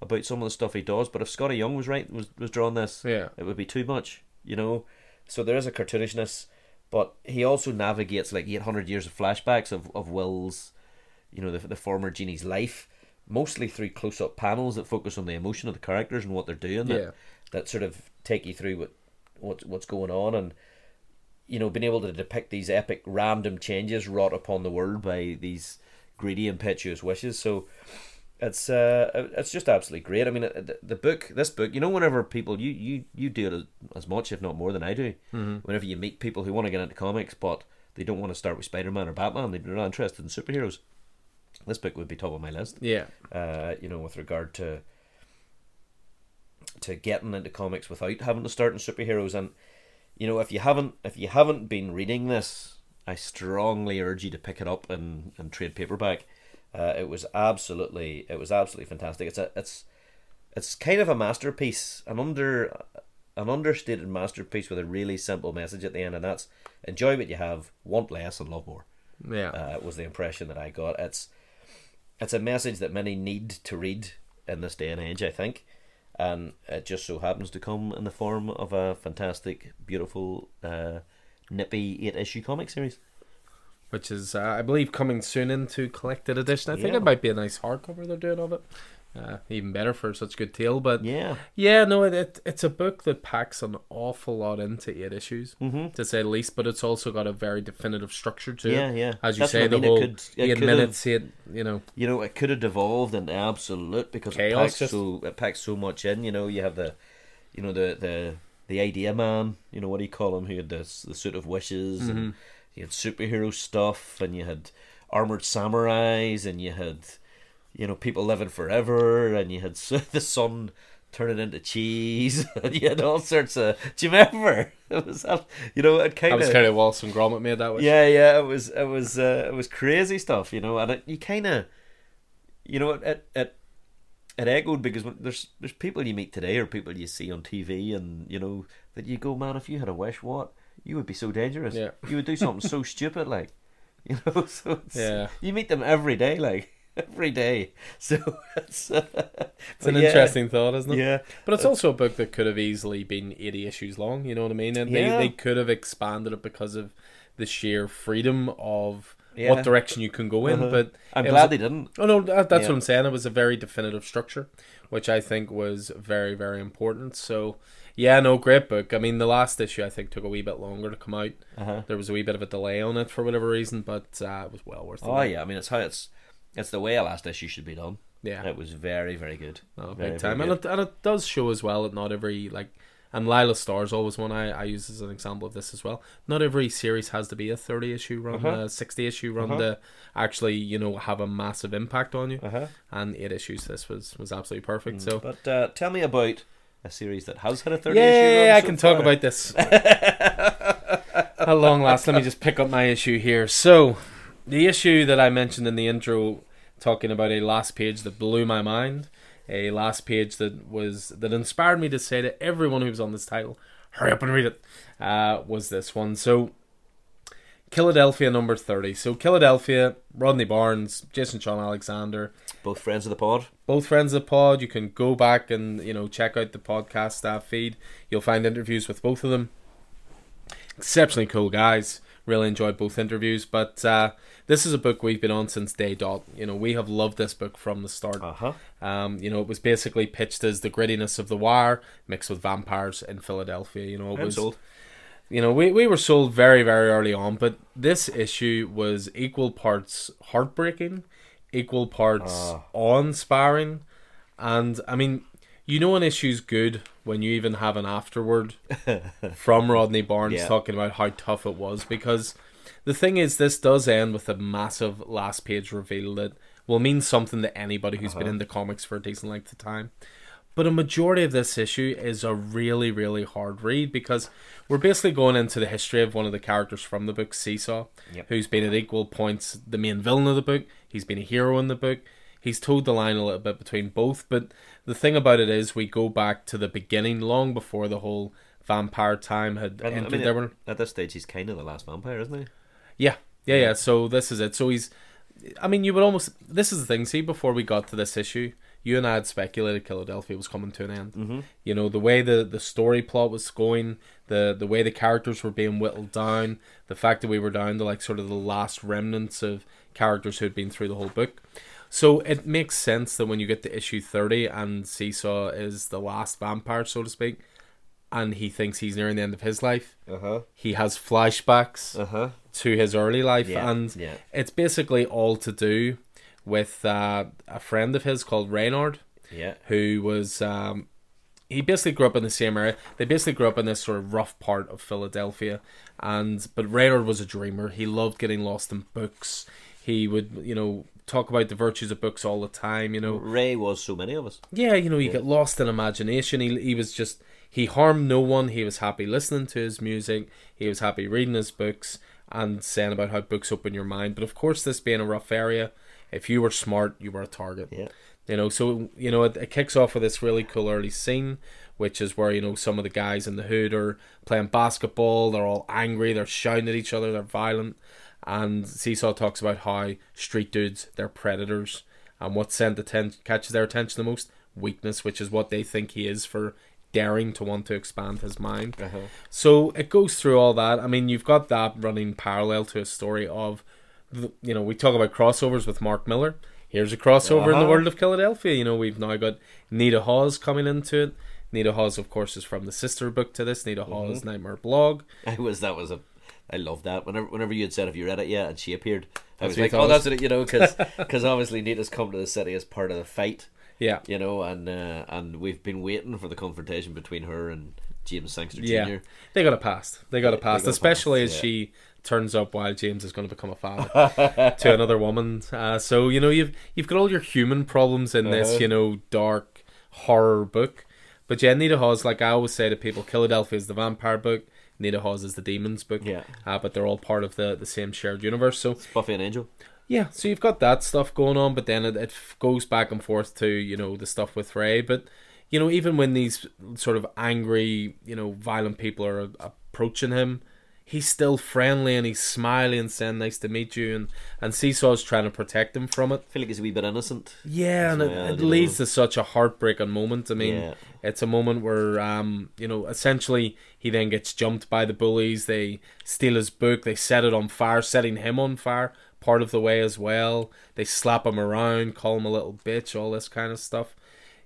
about some of the stuff he does, but if Skottie Young was right was was drawing this, Yeah. it would be too much, you know. So there is a cartoonishness, but he also navigates like 800 years of flashbacks of, of Will's, you know, the, the former genie's life, mostly through close up panels that focus on the emotion of the characters and what they're doing. That, Yeah. that sort of take you through what what's what's going on and you know being able to depict these epic random changes wrought upon the world by these greedy, impetuous wishes. So it's uh, it's just absolutely great. I mean, the, the book, this book, you know, whenever people you you you do it as, as much, if not more, than I do. Mm-hmm. Whenever you meet people who want to get into comics, but they don't want to start with Spider Man or Batman, they're not interested in superheroes. This book would be top of my list. Yeah. Uh, you know, with regard to to getting into comics without having to start in superheroes, and you know, if you haven't if you haven't been reading this, I strongly urge you to pick it up and, and trade paperback. Uh, it was absolutely it was absolutely fantastic. It's a it's it's kind of a masterpiece, an under an understated masterpiece with a really simple message at the end, and that's enjoy what you have, want less, and love more. Yeah. Uh, was the impression that I got. It's it's a message that many need to read in this day and age, I think, and it just so happens to come in the form of a fantastic, beautiful, uh, nippy eight issue comic series. Which is, uh, I believe, coming soon into collected edition. I think it might be a nice hardcover they're doing of it. Uh, even better for such good tale. But Yeah, yeah, no, it, it it's a book that packs an awful lot into eight issues, mm-hmm. to say the least. But it's also got a very definitive structure to yeah, it. yeah. As you That's say, I the mean. It could- it eight minutes, eight, you know, you know, it could have devolved into absolute because Chaos, it packs just- so it packs so much in. You know, you have the, you know, the the the idea man. You know what do you call him? Who had this the suit of wishes, Mm-hmm. and you had superhero stuff, and you had armored samurais, and you had, you know, people living forever, and you had the sun turning into cheese, and you had all sorts of. Do you remember? It was, that- you know, it kind I of was kind of Wallace and Gromit made that. Way. yeah, yeah, it was it was uh, it was crazy stuff, you know, and it, you kind of, you know, it, it it it echoed because when- there's there's people you meet today or people you see on TV, and you know that you go, man, if you had a wish, what you would be so dangerous. Yeah. you would do something so stupid, like, you know, so it's, Yeah. you meet them every day, like every day. So it's uh, It's an yeah, interesting thought, isn't it? Yeah, But it's also a book that could have easily been 80 issues long, you know what I mean? And Yeah. they, they could have expanded it because of the sheer freedom of Yeah. what direction you can go in. Uh-huh. But I'm glad was- they didn't. Oh no, that, that's Yeah. what I'm saying. It was a very definitive structure, which I think was very, very important. So, yeah, no, great book. I mean, the last issue I think took a wee bit longer to come out. Uh-huh. There was a wee bit of a delay on it for whatever reason, but uh, it was well worth it. Oh yeah, I mean it's how it's it's the way a last issue should be done. yeah, It was very very good. no, Very, big time, and it, and it does show as well that not every like. And Lila is always one I, I use as an example of this as well. Not every series has to be a 30 issue run, Uh-huh. a 60 issue run Uh-huh. to actually, you know, have a massive impact on you. Uh-huh. And eight issues, this was, was absolutely perfect. So, But uh, tell me about a series that has had a 30 yeah, issue run I so can talk about this. At long last, let me just pick up my issue here. So, the issue that I mentioned in the intro, talking about a last page that blew my mind, a last page that was that inspired me to say to everyone who was on this title, "Hurry up and read it," uh, was this one. So, Killadelphia number thirty. So, Killadelphia, Rodney Barnes, Jason Shawn Alexander, Both friends of the pod. both friends of the pod. You can go back and you know check out the podcast staff feed. You'll find interviews with both of them. Exceptionally cool guys. Really enjoyed both interviews. But uh, this is a book we've been on since day dot. You know we have loved this book from the start. Uh huh. Um, you know it was basically pitched as the grittiness of the wire mixed with vampires in Philadelphia. You know it I'm was sold. you know, we, we were sold very, very early on, but this issue was equal parts heartbreaking, equal parts Ah. awe-inspiring, and I mean, you know, an issue's good when you even have an afterword from Rodney Barnes Yeah. talking about how tough it was, because the thing is, this does end with a massive last page reveal that will mean something to anybody who's been Uh-huh. into comics for a decent length of time. But a majority of this issue is a really, really hard read because we're basically going into the history of one of the characters from the book, Seesaw, Yep. who's been at equal points the main villain of the book. He's been a hero in the book. He's towed the line a little bit between both. But the thing about it is, we go back to the beginning, long before the whole vampire time had I entered. mean, there were at this stage, he's kind of the last vampire, isn't he? yeah, yeah, yeah. So this is it. So he's, I mean, you would almost. This is the thing. See, before we got to this issue, you and I had speculated Killadelphia was coming to an end. Mm-hmm. You know, the way the the story plot was going, the the way the characters were being whittled down, the fact that we were down to like sort of the last remnants of characters who had been through the whole book. So it makes sense that when you get to issue thirty and Seesaw is the last vampire, so to speak, and he thinks he's nearing the end of his life, Uh huh. he has flashbacks Uh huh. to his early life, Yeah. and yeah. it's basically all to do with uh, a friend of his called Reynard, Yeah. who was um, he basically grew up in the same area. They basically grew up in this sort of rough part of Philadelphia, and but Reynard was a dreamer. He loved getting lost in books. He would, you know, talk about the virtues of books all the time. You know, Ray was so many of us. yeah, you know, you get lost in imagination. He he was just he harmed no one. He was happy listening to his music. He was happy reading his books and saying about how books open your mind. But of course, this being a rough area, if you were smart, you were a target. Yeah. You know, so you know it, it kicks off with this really cool early scene, which is where you know some of the guys in the hood are playing basketball. They're all angry. They're shouting at each other. They're violent. And Seesaw talks about how street dudes they're predators, and what sent atten- catches their attention the most weakness, which is what they think he is for daring to want to expand his mind. Uh-huh. So it goes through all that. I mean, you've got that running parallel to a story of, the- you know, we talk about crossovers with Mark Millar. Here's a crossover in the Uh-huh. world of Killadelphia. You know, we've now got Nita Hawes coming into it. Nita Hawes, of course, is from the sister book to this. Nita Hawes Nightmare Blog. I was that was a I love that. Whenever whenever you had said if you read it yet and she appeared, I That's was like, oh, that's it, you know, because obviously Nita's come to the city as part of the fight, Yeah, you know, and uh, and we've been waiting for the confrontation between her and James Sangster yeah. Jr. They got a past. They got a they got especially as yeah. she turns up while James is going to become a father to another woman. Uh, so you know you've you've got all your human problems in this, Uh-huh. you know, dark horror book. But yeah, Nita Hawes, like I always say to people, Killadelphia is the vampire book. Nita Hawes is the demons book. Yeah. Uh, but they're all part of the, the same shared universe. So Buffy and Angel. yeah, so you've got that stuff going on, but then it, it goes back and forth to you know the stuff with Ray. But you know, even when these sort of angry, you know, violent people are approaching him, he's still friendly and he's smiling and saying "nice to meet you," and and Seesaw's trying to protect him from it. I feel like he's a wee bit innocent. Yeah, and it, it leads know. to such a heartbreaking moment. I mean, Yeah. it's a moment where, um, you know, essentially he then gets jumped by the bullies. They steal his book. They set it on fire, setting him on fire part of the way as well. They slap him around, call him a little bitch, all this kind of stuff.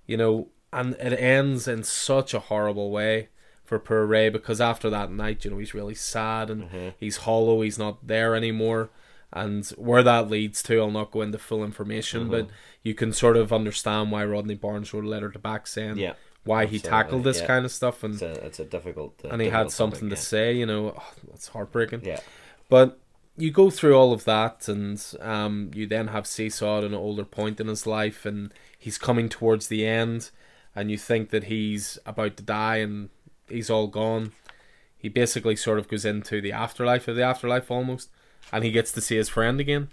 You know, and it ends in such a horrible way for poor Ray because after that night, you know, he's really sad and he's hollow. He's not there anymore. And where that leads to, I'll not go into full information, but you can sort of understand why Rodney Barnes wrote a letter to back saying Yeah, why he tackled this yeah. kind of stuff, and It's a it's a difficult. Uh, and he had something topic, to say. You know, oh, it's heartbreaking. Yeah. But you go through all of that, and um, you then have Seesaw at an older point in his life, and he's coming towards the end, and you think that he's about to die, and he's all gone. He basically sort of goes into the afterlife of the afterlife almost, and he gets to see his friend again.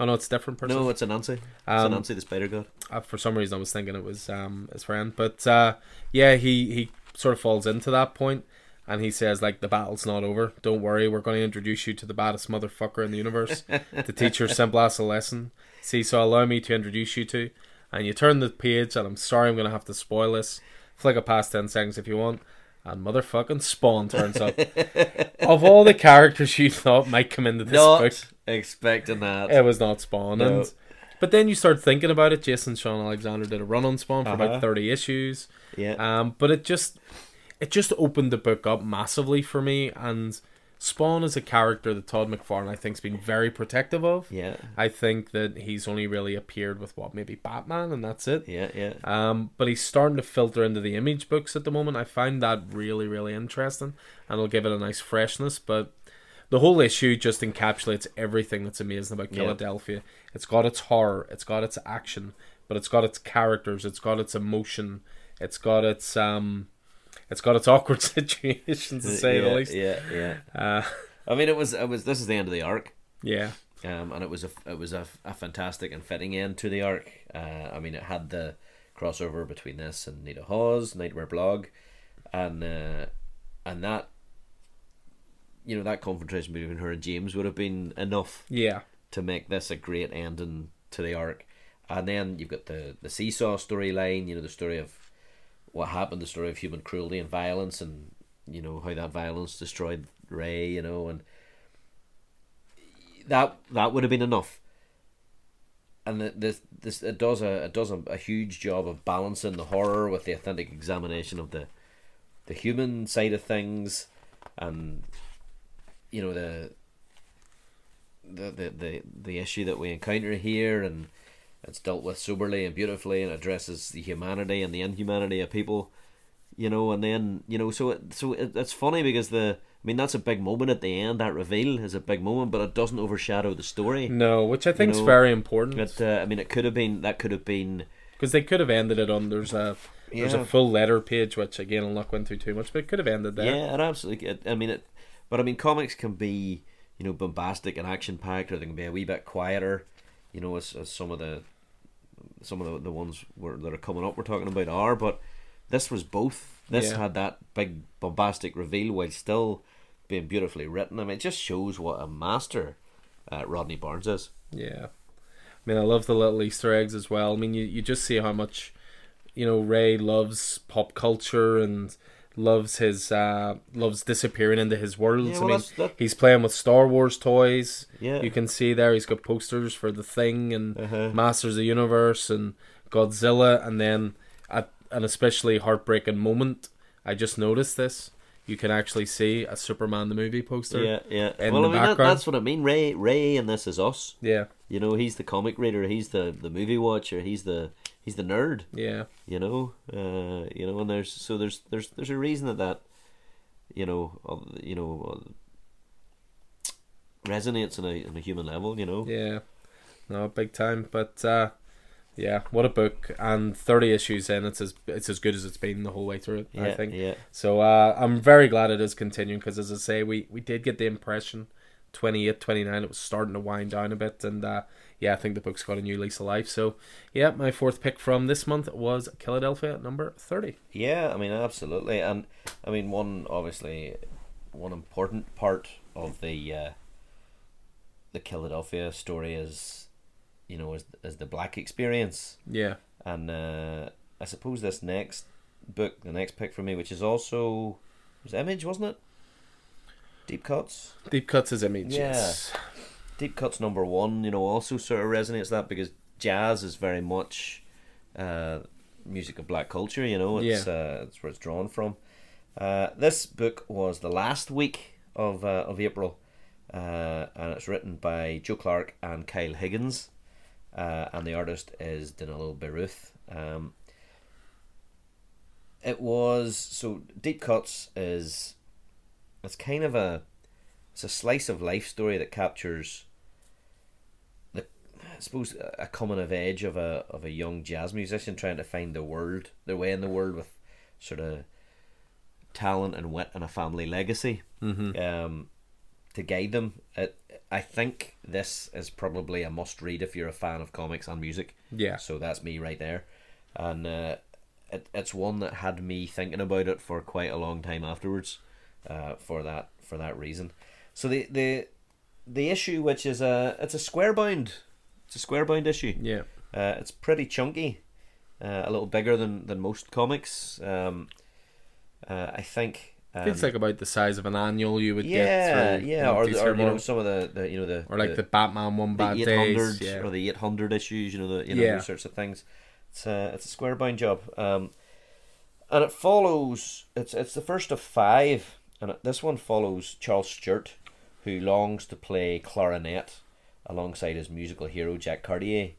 Oh no, it's a different person. No, it's Anansi. Nancy. It's a Um, the Spider God. uh, for some reason I was thinking it was um his friend, but uh, yeah, he he sort of falls into that point, and he says like the battle's not over. Don't worry, we're going to introduce you to the baddest motherfucker in the universe to teach your simple ass a lesson. See, so allow me to introduce you to, and you turn the page, and I'm sorry I'm going to have to spoil this. Flick it past ten seconds if you want. And motherfucking Spawn turns up. of all the characters you thought might come into this Not book, expecting that. it was not Spawn. No. And but then you start thinking about it. Jason Shawn Alexander did a run on Spawn for Uh-huh. about thirty issues. yeah. Um, but it just it just opened the book up massively for me. And Spawn is a character that Todd McFarlane I think's been very protective of. yeah. I think that he's only really appeared with what maybe Batman, and that's it. Yeah. Yeah. Um, but he's starting to filter into the image books at the moment. I find that really, really interesting, and it'll give it a nice freshness. But the whole issue just encapsulates everything that's amazing about. Killadelphia. It's got its horror, it's got its action, but it's got its characters, it's got its emotion, it's got its um, it's got its awkward situations to say yeah, the least. Yeah. Yeah. Uh, I mean, it was. It was. This is the end of the arc. yeah, um, and it was a it was a, a fantastic and fitting end to the arc. Uh, I mean, it had the crossover between this and Nita Hawes, Nightmare Blog, and uh, and that you know that confrontation between her and James would have been enough yeah, to make this a great ending to the arc. And then you've got the the seesaw storyline. You know the story of what happened, the story of human cruelty and violence, and you know how that violence destroyed Ray. You know, and that that would have been enough. And this this it does a it does a, a huge job of balancing the horror with the authentic examination of the the human side of things, and you know the the the the, the issue that we encounter here and it's dealt with soberly and beautifully, and addresses the humanity and the inhumanity of people. You know, and then you know, so it, so it, it's funny because the I mean that's a big moment at the end. That reveal is a big moment, but it doesn't overshadow the story. No, which I think is know, very important. But uh, I mean, it could have been that could have been because they could have ended it on there's a there's Yeah. a full letter page, which again I'll not go into too much, but it could have ended there. Yeah, it absolutely. It, I mean, it. But I mean, comics can be you know bombastic and action packed, or they can be a wee bit quieter. You know, as, as some of the some of the, the ones were, that are coming up we're talking about are. But this was both. This Yeah. had that big bombastic reveal while still being beautifully written. I mean, it just shows what a master uh, Rodney Barnes is. Yeah. I mean, I love the little Easter eggs as well. I mean, you, you just see how much, you know, Ray loves pop culture and loves his uh loves disappearing into his worlds. Yeah, I mean, that's- that- he's playing with Star Wars toys. Yeah. You can see there he's got posters for the Thing and Uh-huh. Masters of the Universe and Godzilla, and then at an especially heartbreaking moment, I just noticed this. You can actually see a Superman the movie poster. Yeah, yeah. in well, the I mean, that, that's what I mean. Ray, Ray, and this is us. Yeah, You know, he's the comic reader. He's the the movie watcher. He's the he's the nerd. yeah, you know uh you know and there's so there's there's there's a reason that that you know uh, you know uh, resonates on a on a human level you know yeah. No, big time. But uh, yeah, what a book! And thirty issues in, it's as it's as good as it's been the whole way through yeah I think. yeah So uh, I'm very glad it is continuing because, as I say, we, we did get the impression 28, 29, it was starting to wind down a bit. And uh, yeah, I think the book's got a new lease of life. So yeah, my fourth pick from this month was Killadelphia at number 30. yeah i mean absolutely and i mean one obviously one important part of the uh the philadelphia story is you know is, is the black experience Yeah. and uh i suppose this next book the next pick for me which is also was image wasn't it deep cuts Deep Cuts his image. Yeah. Yes. Deep Cuts number one, you know, also sort of resonates that because jazz is very much uh, music of black culture. You know, it's uh, it's where it's drawn from. Uh, this book was the last week of uh, of April, uh, and it's written by Joe Clark and Kyle Higgins, uh, and the artist is Danilo Beyruth. Um, it was so Deep Cuts is it's kind of a it's a slice of life story that captures I suppose a coming of age of a of a young jazz musician trying to find the world their way in the world with sort of talent and wit and a family legacy Mm-hmm. um, to guide them. It, I think this is probably a must read if you're a fan of comics and music. Yeah. So that's me right there, and uh, it, it's one that had me thinking about it for quite a long time afterwards, uh, for that for that reason. So the the the issue, which is a it's a square bound, it's a square bound issue. Yeah. Uh, it's pretty chunky, uh, a little bigger than than most comics. Um, uh, I think. Um, Feels like about the size of an annual you would yeah, get through. yeah, or, the- or you know some of the, the you know the or like the, Batman One the Bad Days. Yeah. or the eight hundred issues, you know the you know Yeah. those sorts of things. It's a it's a square bound job, um, and it follows. It's it's the first of five, and it, this one follows Charles Stewart, who longs to play clarinet alongside his musical hero Jack Cartier,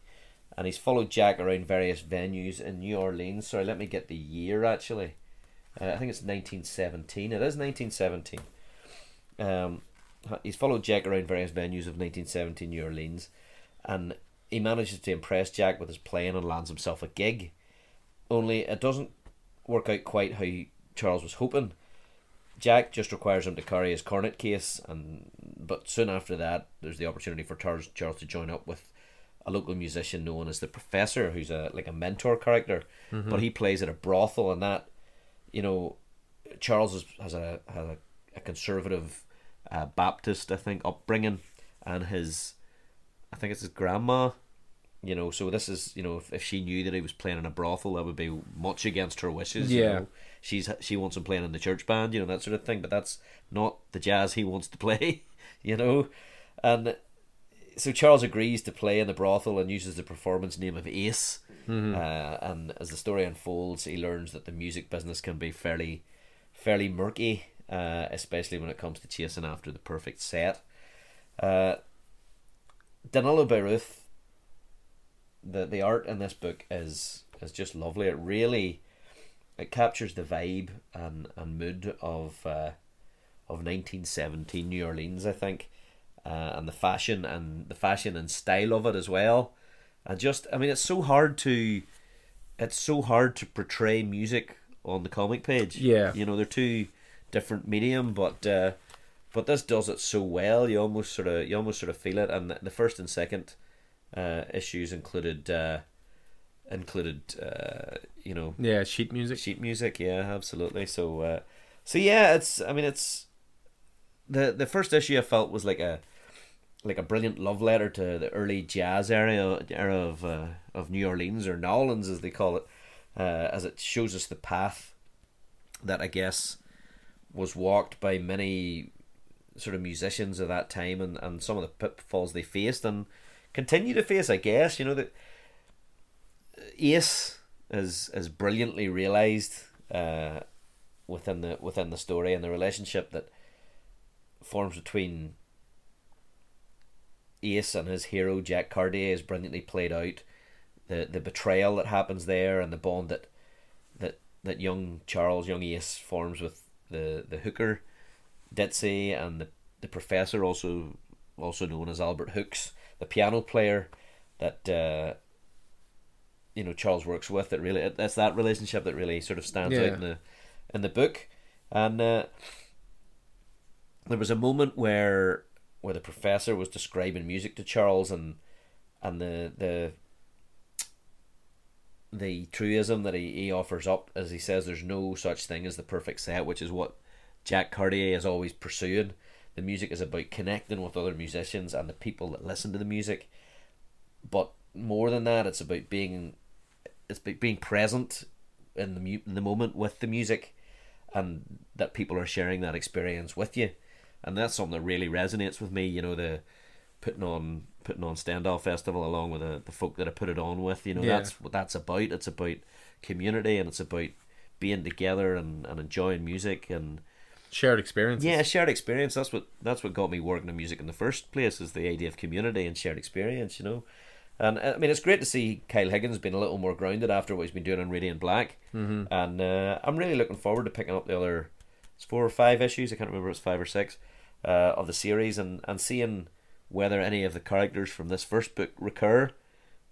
and he's followed Jack around various venues in New Orleans. Sorry, let me get the year actually. Uh, I think it's 1917. It is 1917. Um, he's followed Jack around various venues of 1917 New Orleans, and he manages to impress Jack with his playing and lands himself a gig. Only it doesn't work out quite how Charles was hoping. Jack just requires him to carry his cornet case, and but soon after that, there's the opportunity for Charles, Charles to join up with a local musician known as the Professor, who's a like a mentor character, but he plays at a brothel, and that you know, Charles is, has a has a, a conservative uh, Baptist, I think, upbringing, and his, I think it's his grandma. You know, so this is you know, if, if she knew that he was playing in a brothel, that would be much against her wishes. You Yeah. know? she's she wants him playing in the church band, you know that sort of thing. But that's not the jazz he wants to play, you know, and so Charles agrees to play in the brothel and uses the performance name of Ace. Uh, and as the story unfolds, he learns that the music business can be fairly, fairly murky, uh, especially when it comes to chasing after the perfect set. Uh, Danilo Beyruth the the art in this book is is just lovely. It really it captures the vibe and, and mood of uh, of 1917 New Orleans, I think, uh, and the fashion and the fashion and style of it as well. And just, I mean, it's so hard to it's so hard to portray music on the comic page. Yeah. you know they're two different medium, but uh, but this does it so well. You almost sort of you almost sort of feel it. And the- the first and second uh, issues included uh, included uh, you know Yeah, sheet music. sheet music. Yeah, absolutely. So uh, so yeah, it's I mean it's the the first issue I felt was like a like a brilliant love letter to the early jazz era era of uh, of New Orleans or New Orleans as they call it, uh, as it shows us the path that I guess was walked by many sort of musicians of that time and, and some of the pitfalls they faced and continue to face. I guess you know that Ace is is brilliantly realized uh, within the within the story and the relationship that forms between Ace and his hero Jack Cartier is brilliantly played out. The the betrayal that happens there and the bond that that that young Charles, young Ace forms with the the hooker Ditsy and the the professor also also known as Albert Hooks, the piano player that uh, you know Charles works with. That really that's that relationship that really sort of stands Yeah. out in the in the book. And uh, there was a moment where where the professor was describing music to Charles and and the the the truism that he, he offers up as he says there's no such thing as the perfect set, which is what Jack Cartier is always pursuing. The music is about connecting with other musicians and the people that listen to the music. But more than that, it's about being it's about being present in the mu- in the moment with the music, and that people are sharing that experience with you, and that's something that really resonates with me. You know the putting on putting on Stendhal Festival along with the, the folk that I put it on with. You know Yeah. that's what that's about. It's about community and it's about being together and, and enjoying music and Shared experiences. yeah, shared experience. That's what that's what got me working in music in the first place. Is the idea of community and shared experience. You know, and uh, I mean it's great to see Kyle Higgins being a little more grounded after what he's been doing on Radiant Black. Mm-hmm. And uh, I'm really looking forward to picking up the other it's four or five issues. I can't remember if it's five or six uh, of the series and and seeing whether any of the characters from this first book recur.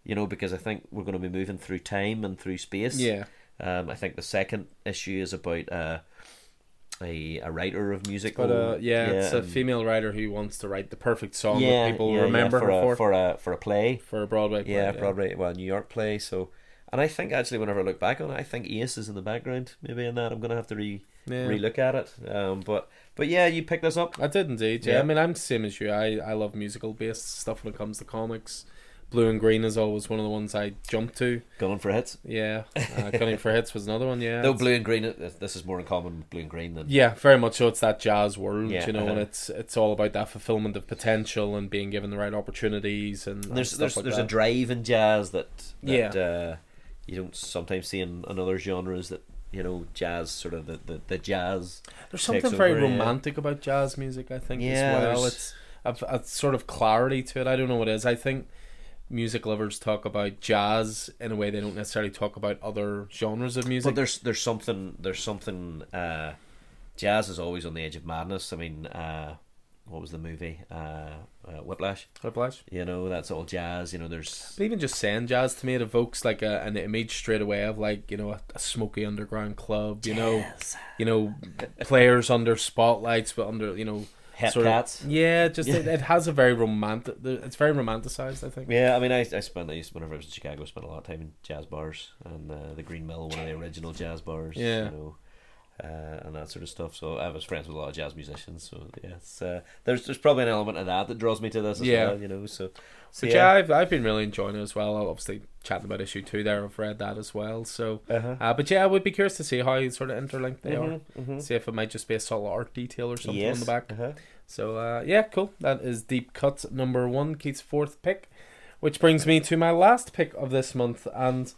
You know, because I think we're going to be moving through time and through space. Yeah. Um, I think the second issue is about uh, a a writer of music. But uh, yeah, it's a female writer who wants to write the perfect song yeah, that people yeah, remember yeah, for her a, for for a for a play. for a Broadway play. yeah, Broadway, well, New York play. So, and I think actually, whenever I look back on it, I think Ace is in the background. Maybe in that, I'm gonna have to re Yeah. relook at it. Um, but but yeah, you picked this up. I did indeed. Yeah. Yeah. I mean, I'm the same as you. I I love musical based stuff when it comes to comics. Blue and Green is always one of the ones I jump to. Going for hits. Yeah, uh, Gunning for Hits was another one. Yeah, Though blue and green, uh, this is more in common with blue and green than Yeah, very much so. It's that jazz world, Yeah, you know, and uh-huh. it's it's all about that fulfillment of potential and being given the right opportunities and, and there's there's like there's that. a drive in jazz that, that Yeah. uh, you don't sometimes see in, in other genres that you know jazz sort of the the, the jazz There's something very over, yeah. romantic about jazz music. I think Yeah, as well. It's a, a sort of clarity to it. I don't know what it is. I think music lovers talk about jazz in a way they don't necessarily talk about other genres of music. But there's there's something there's something uh, jazz is always on the edge of madness. I mean, uh, what was the movie? Uh, uh, Whiplash. Whiplash. You know, that's all jazz. You know, there's But even just saying jazz to me, it evokes like a, an image straight away of like you know a, a smoky underground club. You know, you know, players under spotlights, but under you know, Sort of- yeah, just It, it has a very romantic. It's very romanticized. I think. Yeah, I mean, I I spent I used to whenever I was in Chicago, I spent a lot of time in jazz bars and uh, the Green Mill, one of the original jazz bars. Yeah. you know, uh, and that sort of stuff. So I was friends with a lot of jazz musicians. So yeah, it's, uh, there's there's probably an element of that that draws me to this as Yeah. well. You know, so, so yeah, I've, I've been really enjoying it as well. I'll obviously chatting about issue two there. I've read that as well. So, Uh-huh. uh, but yeah, I would be curious to see how sort of interlinked they are. Mhm, mhm. See if it might just be a subtle art detail or something yes. on the back. Uh-huh. So uh, yeah, cool. That is Deep Cuts number one, Keith's fourth pick, which brings me to my last pick of this month, and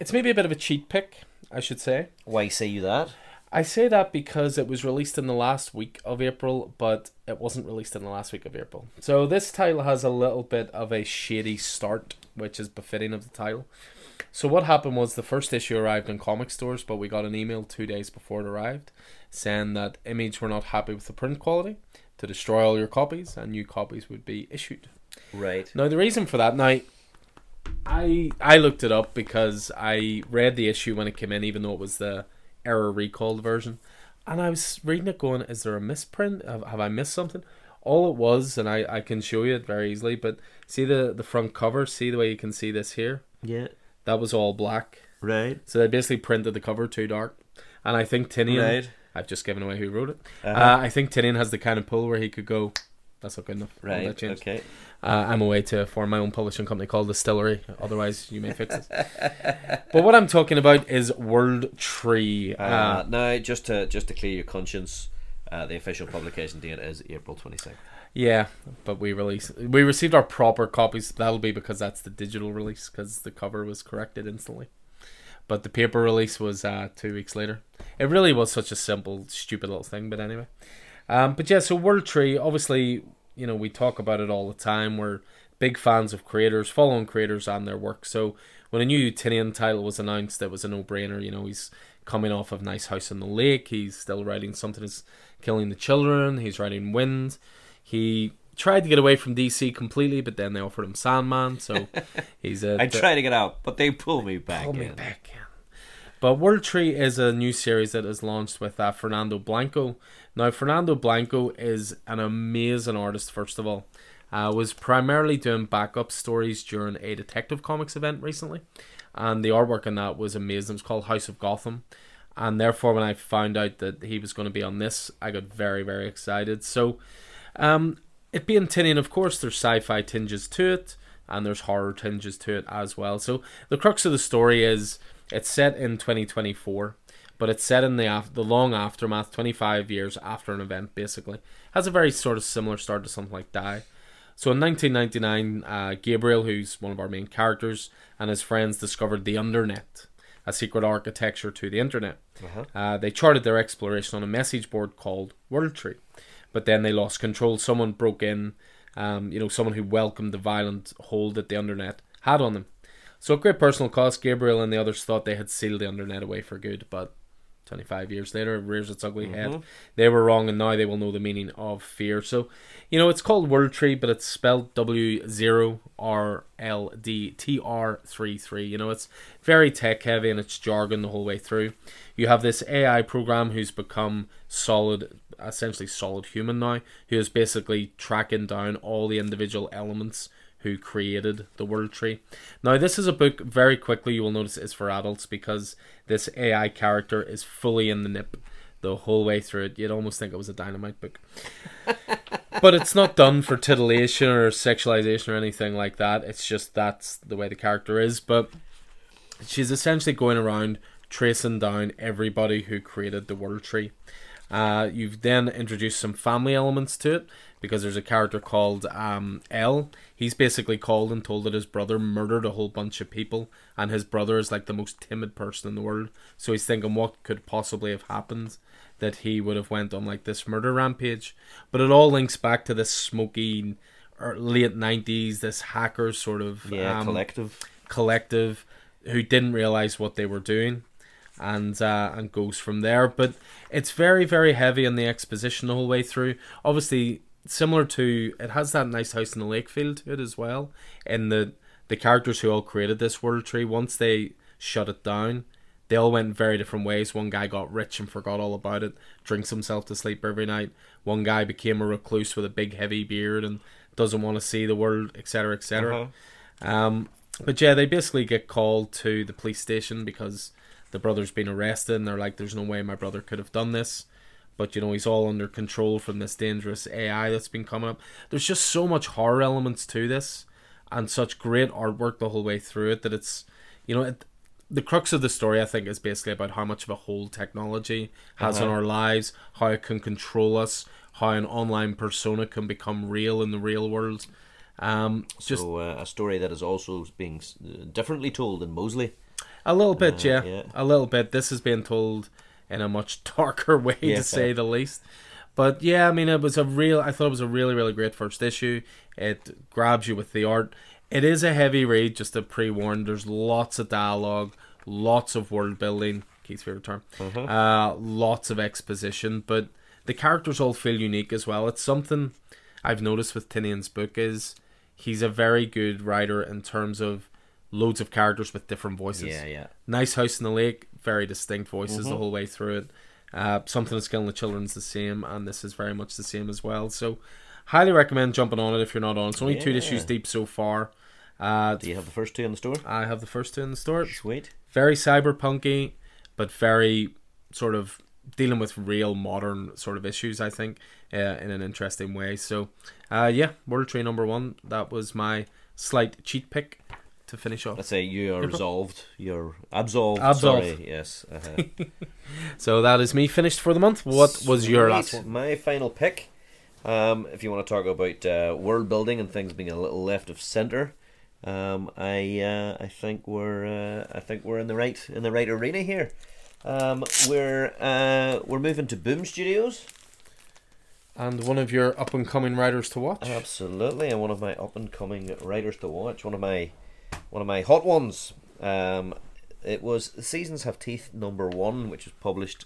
it's maybe a bit of a cheat pick, I should say. Why say you that? I say that because it was released in the last week of April, but it wasn't released in the last week of April. So this title has a little bit of a shady start, which is befitting of the title. So what happened was the first issue arrived in comic stores, but we got an email two days before it arrived saying that Image were not happy with the print quality, to destroy all your copies, and new copies would be issued. Right. Now the reason for that, now I I looked it up because I read the issue when it came in, even though it was the error recalled version, and I was reading it going, is there a misprint? Have, have I missed something? All it was, and I, I can show you it very easily, but see the the front cover, see the way you can see this here. Yeah. That was all black. Right. So they basically printed the cover too dark. And I think Tynion, Right. I've just given away who wrote it. Uh-huh. Uh, I think Tynion has the kind of pull where he could go, that's not good enough. Right. Okay. Uh, I'm away to form my own publishing company called DSTLRY. Otherwise, you may fix it. but what I'm talking about is World Tree. Uh, Uh, now, just to just to clear your conscience, uh, the official publication date is April twenty second. yeah, but we release we received our proper copies. That'll be because that's the digital release because the cover was corrected instantly. But the paper release was uh, two weeks later. It really was such a simple, stupid little thing. But anyway, um, but yeah. So World Tree, obviously, you know, we talk about it all the time. We're big fans of creators, following creators and their work. So when a new Tynion title was announced, it was a no-brainer. You know, he's coming off of Nice House on the Lake. He's still writing something is killing the children. He's writing Wynd. He tried to get away from DC completely, but then they offered him Sandman. So he's a I tried to get out, but they pulled me back Pull in. me back in. But World Tree is a new series that is launched with uh, Fernando Blanco. Now, Fernando Blanco is an amazing artist. First of all, uh, was primarily doing backup stories during a Detective Comics event recently, and the artwork in that was amazing. It was called House of Gotham, and therefore, when I found out that he was going to be on this, I got very, very excited. So, um, it being Tynion, of course, there's sci-fi tinges to it, and there's horror tinges to it as well. So the crux of the story is it's set in 2024, but it's set in the af- the long aftermath, 25 years after an event, basically. Has a very sort of similar start to something like Die. So in 1999, uh, Gabriel, who's one of our main characters, and his friends discovered the Undernet, a secret architecture to the internet. Uh-huh. Uh, they charted their exploration on a message board called World Tree, but then they lost control. Someone broke in, um, you know, someone who welcomed the violent hold that the Undernet had on them. So at great personal cost, Gabriel and the others thought they had sealed the Undernet away for good, but 25 years later, it rears its ugly head. Mm-hmm. They were wrong, and now they will know the meaning of fear. So, you know, it's called World Tree, but it's spelled W zero R L D T R three three. You know, it's very tech heavy and it's jargon the whole way through. You have this AI program who's become solid, essentially solid human now, who is basically tracking down all the individual elements who created the World Tree. Now, this is a book, very quickly you will notice is for adults because this AI character is fully in the nip the whole way through it. You'd almost think it was a dynamite book. but it's not done for titillation or sexualization or anything like that. It's just that's the way the character is. But she's essentially going around tracing down everybody who created the World Tree. Uh, you've then introduced some family elements to it because there's a character called um, L. He's basically called and told that his brother murdered a whole bunch of people, and his brother is like the most timid person in the world. So he's thinking what could possibly have happened that he would have went on like this murder rampage. But it all links back to this smoky or late nineties, this hacker sort of Yeah, um, collective. collective who didn't realize what they were doing and uh, and goes from there. But it's very very heavy on the exposition the whole way through. Obviously similar to it has that nice house in the lake feel to it as well and the the characters who all created this world tree once they shut it down they all went very different ways. One guy got rich and forgot all about it drinks himself to sleep every night. One guy became a recluse with a big heavy beard and doesn't want to see the world etc etc Uh-huh. um, but yeah, they basically get called to the police station because the brother's been arrested, and they're like, "There's no way my brother could have done this." But you know, he's all under control from this dangerous AI that's been coming up. There's just so much horror elements to this, and such great artwork the whole way through it that it's, you know, it, the crux of the story I think is basically about how much of a hold technology has on Uh-huh. our lives, how it can control us, how an online persona can become real in the real world. Um, just so uh, a story that is also being differently told in Mosley. A little bit, Uh, yeah. yeah. A little bit. This has been told in a much darker way Yeah. to say the least. But yeah, I mean, it was a real. I thought it was a really, really great first issue. It grabs you with the art. It is a heavy read, just to pre warn. There's lots of dialogue, lots of world building. Keith's favorite term. Uh, lots of exposition, but the characters all feel unique as well. It's something I've noticed with Tynion's book is he's a very good writer in terms of loads of characters with different voices. Yeah, yeah. Nice House in the Lake, very distinct voices Mm-hmm. the whole way through it. Uh, Something is Killing the Children's the same, and this is very much the same as well. So, highly recommend jumping on it if you're not on. It's only two issues deep so far. Uh, Do you have the first two in the store? I have the first two in the store. Sweet. Very cyberpunky, but very sort of dealing with real modern sort of issues. I think uh, in an interesting way. So, uh, yeah, World Tree number one. That was my slight cheat pick to finish off. Let's say you are resolved. You're absolved. Absolved. Sorry. Yes. Uh-huh. So that is me finished for the month. What was your last one? My final pick. Um, if you want to talk about uh, world building and things being a little left of center, um, I uh, I think we're uh, I think we're in the right in the right arena here. Um, we're uh, we're moving to Boom Studios. And one of your up and coming writers to watch. Absolutely, and one of my up and coming writers to watch. One of my one of my hot ones. Um, it was Seasons Have Teeth number one, which was published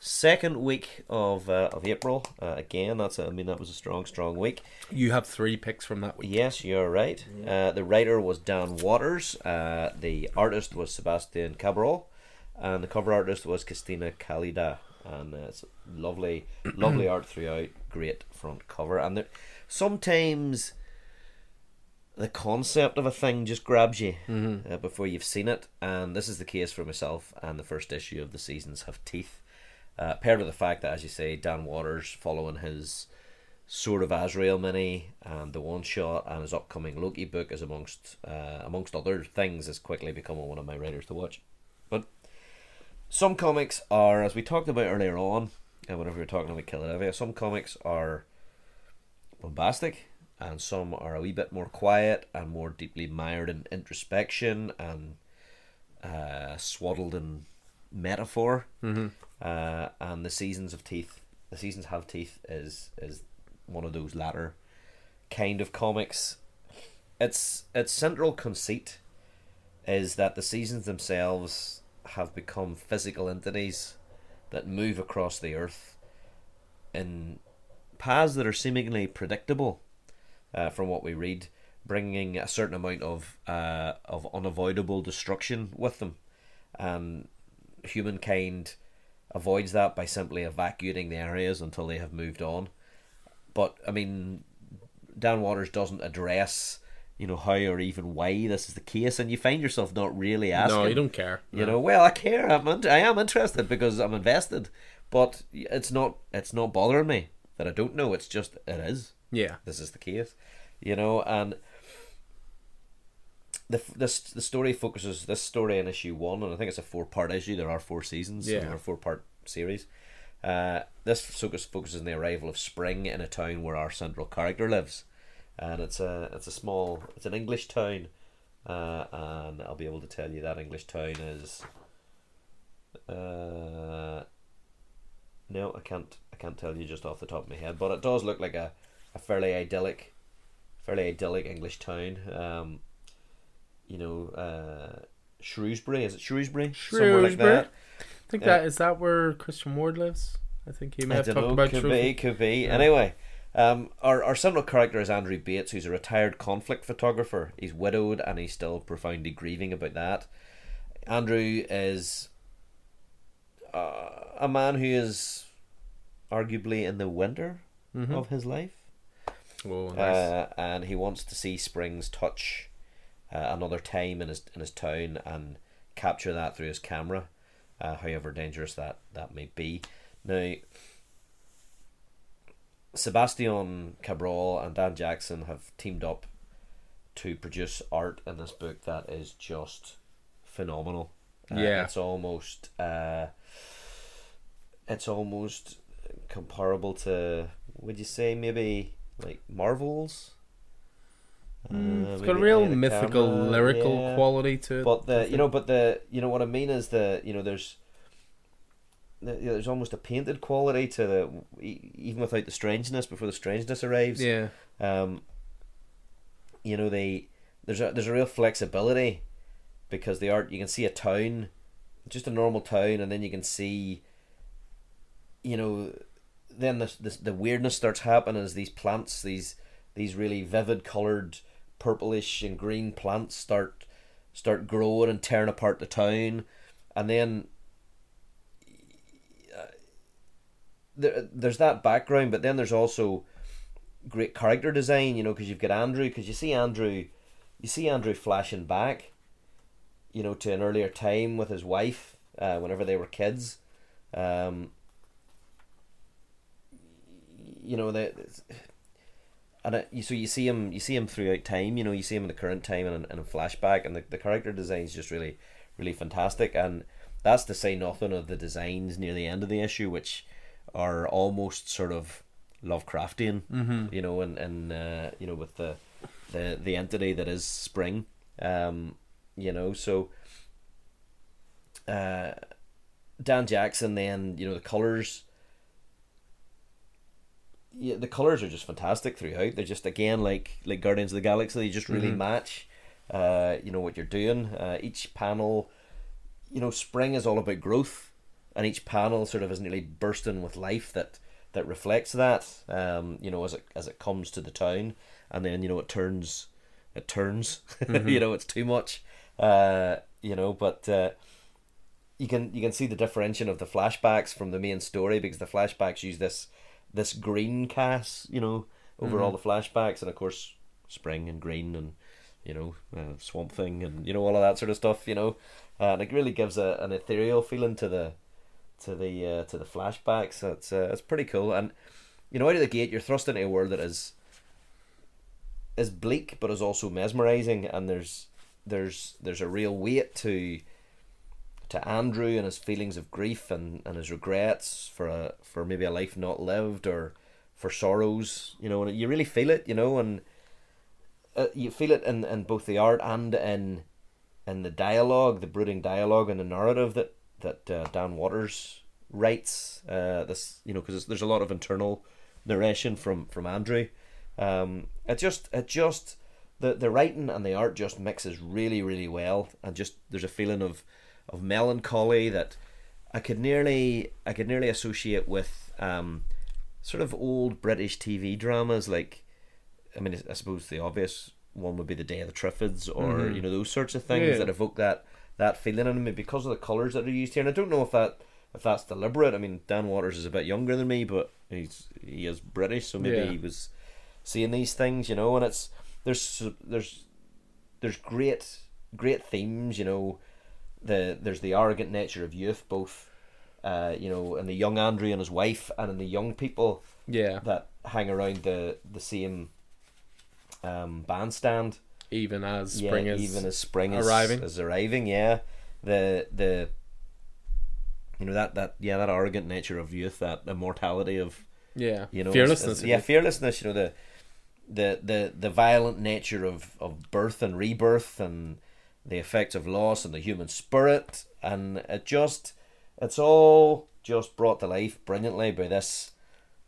second week of uh, of April. Uh, again, that's a, I mean that was a strong strong week. You have three picks from that week. Yes, you're right. Uh, the writer was Dan Watters. Uh, the artist was Sebastian Cabrol, and the cover artist was Christina Calida. And uh, it's lovely, lovely art throughout. Great front cover, and there, sometimes the concept of a thing just grabs you uh, before you've seen it. And this is the case for myself. And the first issue of the seasons have teeth. Uh, paired with the fact that, as you say, Dan Watters, following his Sword of Azrael mini and the one shot and his upcoming Loki book is amongst uh, amongst other things is quickly becoming one of my writers to watch. But some comics are, as we talked about earlier on, and whenever we were talking about Killadelphia, some comics are bombastic and some are a wee bit more quiet and more deeply mired in introspection and uh, swaddled in metaphor. Mm-hmm. Uh, and the seasons of teeth, the seasons have teeth is is one of those latter kind of comics. Its its central conceit is that the seasons themselves have become physical entities that move across the earth in paths that are seemingly predictable uh, from what we read, bringing a certain amount of uh, of unavoidable destruction with them, and humankind avoids that by simply evacuating the areas until they have moved on. But I mean, Dan Watters doesn't address, you know, how or even why this is the case, and you find yourself not really asking. No, you don't care. You know, well, I care. I'm in- I am interested because I'm invested, but it's not it's not bothering me that I don't know. It's just it is. Yeah. This is the case, you know, and the this the story focuses this story in issue one, and I think it's a four part issue. There are four seasons, Yeah. or a four part series. Uh, this focus focuses on the arrival of spring in a town where our central character lives, and it's a it's a small it's an English town, uh, and I'll be able to tell you that English town is. Uh, no, I can't. I can't tell you just off the top of my head, but it does look like a, a fairly idyllic, fairly idyllic English town. Um, you know, uh, Shrewsbury is it Shrewsbury? Somewhere like Shrewsbury? that. I think that is that where Christian Ward lives. I think he may I have talked know. about could Shrewsbury. be, could be. Yeah. Anyway, um, our our central character is Andrew Bates, who's a retired conflict photographer. He's widowed and he's still profoundly grieving about that. Andrew is uh, a man who is arguably in the winter Mhm. of his life. Oh, nice. uh, and he wants to see Springs touch uh, another time in his in his town and capture that through his camera, uh, however dangerous that that may be. Now, Sebastian Cabrol and Dan Jackson have teamed up to produce art in this book that is just phenomenal. Uh, Yeah. it's almost uh, it's almost comparable to would you say maybe like Marvels? Mm, Uh, it's got a real Eye of the mythical, Camera, lyrical yeah. quality to it. But the you know, but the you know what I mean is the you know there's the, you know, there's almost a painted quality to the even without the strangeness before the strangeness arrives. Yeah. Um, you know, they there's a there's a real flexibility because the art you can see a town, just a normal town, and then you can see. You know, then the the, the weirdness starts happening as these plants, these these really vivid colored purplish and green plants start start growing and tearing apart the town, and then uh, there, there's that background, but then there's also great character design, you know, because you've got Andrew, because you see Andrew, you see Andrew flashing back, you know, to an earlier time with his wife, uh, whenever they were kids, um, you know, the, and it, you so you see him, you see him throughout time, you know, you see him in the current time and and in a flashback, and the, the character design is just really, really fantastic, and that's to say nothing of the designs near the end of the issue, which are almost sort of Lovecraftian, Mm-hmm. you know, and and uh, you know with the the the entity that is spring, um, you know, so uh, Dan Jackson, then you know the colors. Yeah, the colors are just fantastic throughout. They're just again like like Guardians of the Galaxy. They just really Mhm. match, uh, you know what you're doing. Uh, each panel, you know, spring is all about growth, and each panel sort of is nearly bursting with life that that reflects that. Um, you know, as it as it comes to the town, and then you know it turns, it turns. Mhm. you know, it's too much. Uh, you know, but uh, you can you can see the differentiation of the flashbacks from the main story because the flashbacks use this this green cast, you know, over all the flashbacks, and of course spring and green and you know uh, swamp thing and you know all of that sort of stuff. You know, uh, and it really gives a, an ethereal feeling to the to the uh, to the flashbacks. It's uh, it's pretty cool, and you know out of the gate you're thrust into a world that is is bleak but is also mesmerizing, and there's there's there's a real weight to to Andrew and his feelings of grief and, and his regrets for a for maybe a life not lived or for sorrows, you know, and you really feel it, you know, and uh, you feel it in, in both the art and in in the dialogue, the brooding dialogue and the narrative that that uh, Dan Watters writes. Uh, this, you know, because there's a lot of internal narration from from Andrew. Um, it just it just the the writing and the art just mixes really really well, and just there's a feeling of of melancholy that I could nearly I could nearly associate with um, sort of old British TV dramas like I mean I suppose the obvious one would be the Day of the Triffids or Mhm. you know those sorts of things Yeah. that evoke that that feeling in me because of the colours that are used here and I don't know if that if that's deliberate I mean Dan Watters is a bit younger than me but he's he is British so maybe Yeah. he was seeing these things you know and it's there's there's there's great great themes you know the there's the arrogant nature of youth both uh, you know and the young Andrew and his wife and in the young people Yeah. that hang around the the same um, bandstand Even as spring is even as spring is arriving. is arriving yeah the the you know that that yeah that arrogant nature of youth that immortality of yeah you know fearlessness. yeah fearlessness you know the the the the violent nature of of birth and rebirth and the effects of loss and the human spirit and it just it's all just brought to life brilliantly by this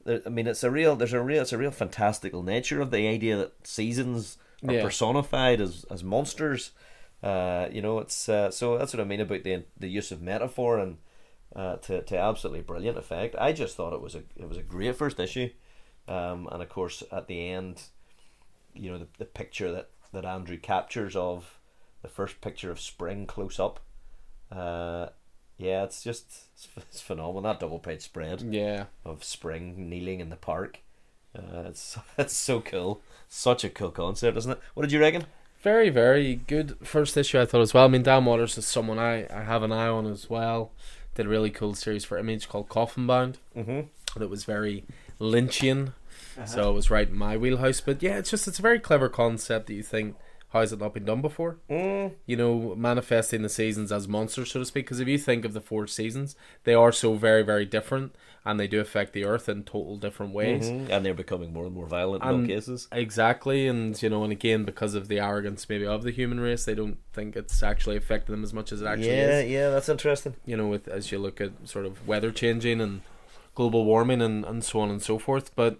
I mean it's a real there's a real it's a real fantastical nature of the idea that seasons are Yeah. personified as as monsters uh you know it's uh, so that's what I mean about the the use of metaphor and uh, to to absolutely brilliant effect. I just thought it was a it was a great first issue, um, and of course at the end, you know the the picture that that Andrew captures of the first picture of spring close up. Uh, yeah, it's just it's, it's phenomenal. That double page spread Yeah. of spring kneeling in the park. Uh, it's it's so cool. Such a cool concept, isn't it? What did you reckon? Very, very good first issue, I thought as well. I mean, Dan Watters is someone I, I have an eye on as well. Did a really cool series for Image called Coffin Bound Mm-hmm. that was very Lynchian, so it was right in my wheelhouse. But yeah, it's just it's a very clever concept that you think, how has it not been done before? Mm. You know, manifesting the seasons as monsters, so to speak. Because if you think of the four seasons, they are so very, very different, and they do affect the Earth in total different ways. Mhm. And they're becoming more and more violent in all cases. Exactly, and you know, and again, because of the arrogance maybe of the human race, they don't think it's actually affecting them as much as it actually yeah, is. Yeah, yeah, that's interesting. You know, with as you look at sort of weather changing and global warming and, and so on and so forth. But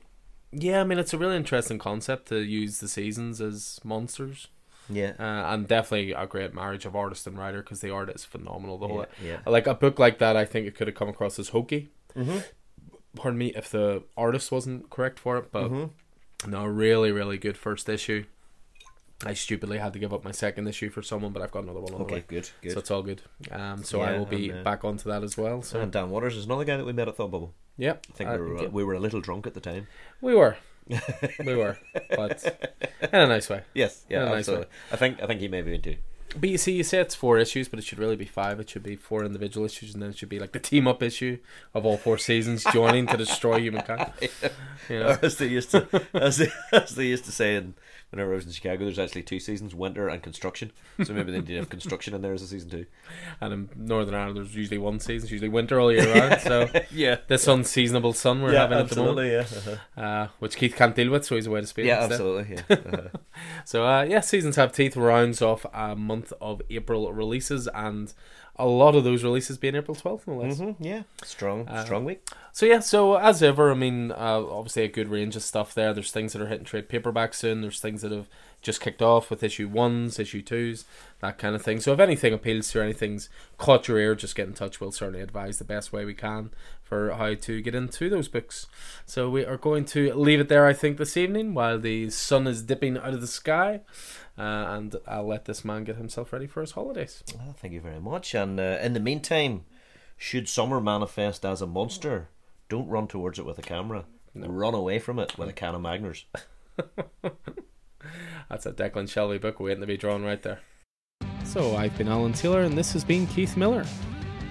yeah, I mean, it's a really interesting concept to use the seasons as monsters, Yeah. uh, and definitely a great marriage of artist and writer because the art is phenomenal. The whole yeah, like a book like that, I think it could have come across as hokey. Mm-hmm. Pardon me if the artist wasn't correct for it, but Mm-hmm. no, really, really good first issue. I stupidly had to give up my second issue for someone, but I've got another one on the Okay, way, good, good. so it's all good. Um, so I will be and, uh, back onto that as well. So and Dan Watters is another guy that we met at Thought Bubble. yeah, I think uh, we, were, yeah, we were a little drunk at the time. we were, we were, but in a nice way. Yes, yeah, In a nice absolutely. I think I think he may be too. But you see, you say it's four issues, but it should really be five. It should be four individual issues, and then it should be like the team up issue of all four seasons joining to destroy humankind. You know? As they used to, as they, as they used to say in, whenever I was in Chicago, there's actually two seasons: winter and construction. So maybe they did have construction in there as a season two. And in Northern Ireland, there's usually one season, it's usually winter all year round. So Yeah, this unseasonable sun we're yeah, having at the moment, yeah, uh-huh. uh, which Keith can't deal with, so he's away to Spain. yeah, instead. absolutely, yeah. Uh-huh. So uh, yeah, seasons have teeth rounds off a month of April releases, and a lot of those releases being April twelfth, no less. Mhm, yeah, strong, Uh, strong week. So yeah, so as ever, I mean, uh, obviously a good range of stuff there. There's things that are hitting trade paperback soon. There's things that have just kicked off with issue ones, issue twos, that kind of thing. So if anything appeals to you, or anything's caught your ear, just get in touch. We'll certainly advise the best way we can for how to get into those books. So we are going to leave it there, I think, this evening while the sun is dipping out of the sky. Uh, and I'll let this man get himself ready for his holidays. Well, thank you very much. And uh, in the meantime, should summer manifest as a monster, don't run towards it with a camera. Run away from it with a can of Magners. That's a Declan Shalvey book waiting to be drawn right there. So I've been Alan Taylor, and this has been Keith Miller.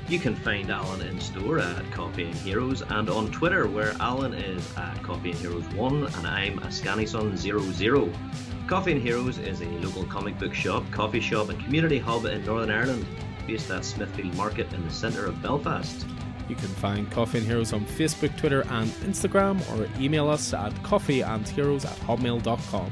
You can find Alan in store at Coffee and Heroes and on Twitter where Alan is at Coffee and Heroes 1 and I'm a Scannyson00. Coffee and Heroes is a local comic book shop, coffee shop and community hub in Northern Ireland based at Smithfield Market in the centre of Belfast. You can find Coffee and Heroes on Facebook, Twitter, and Instagram, or email us at coffeeandheroes at hotmail.com.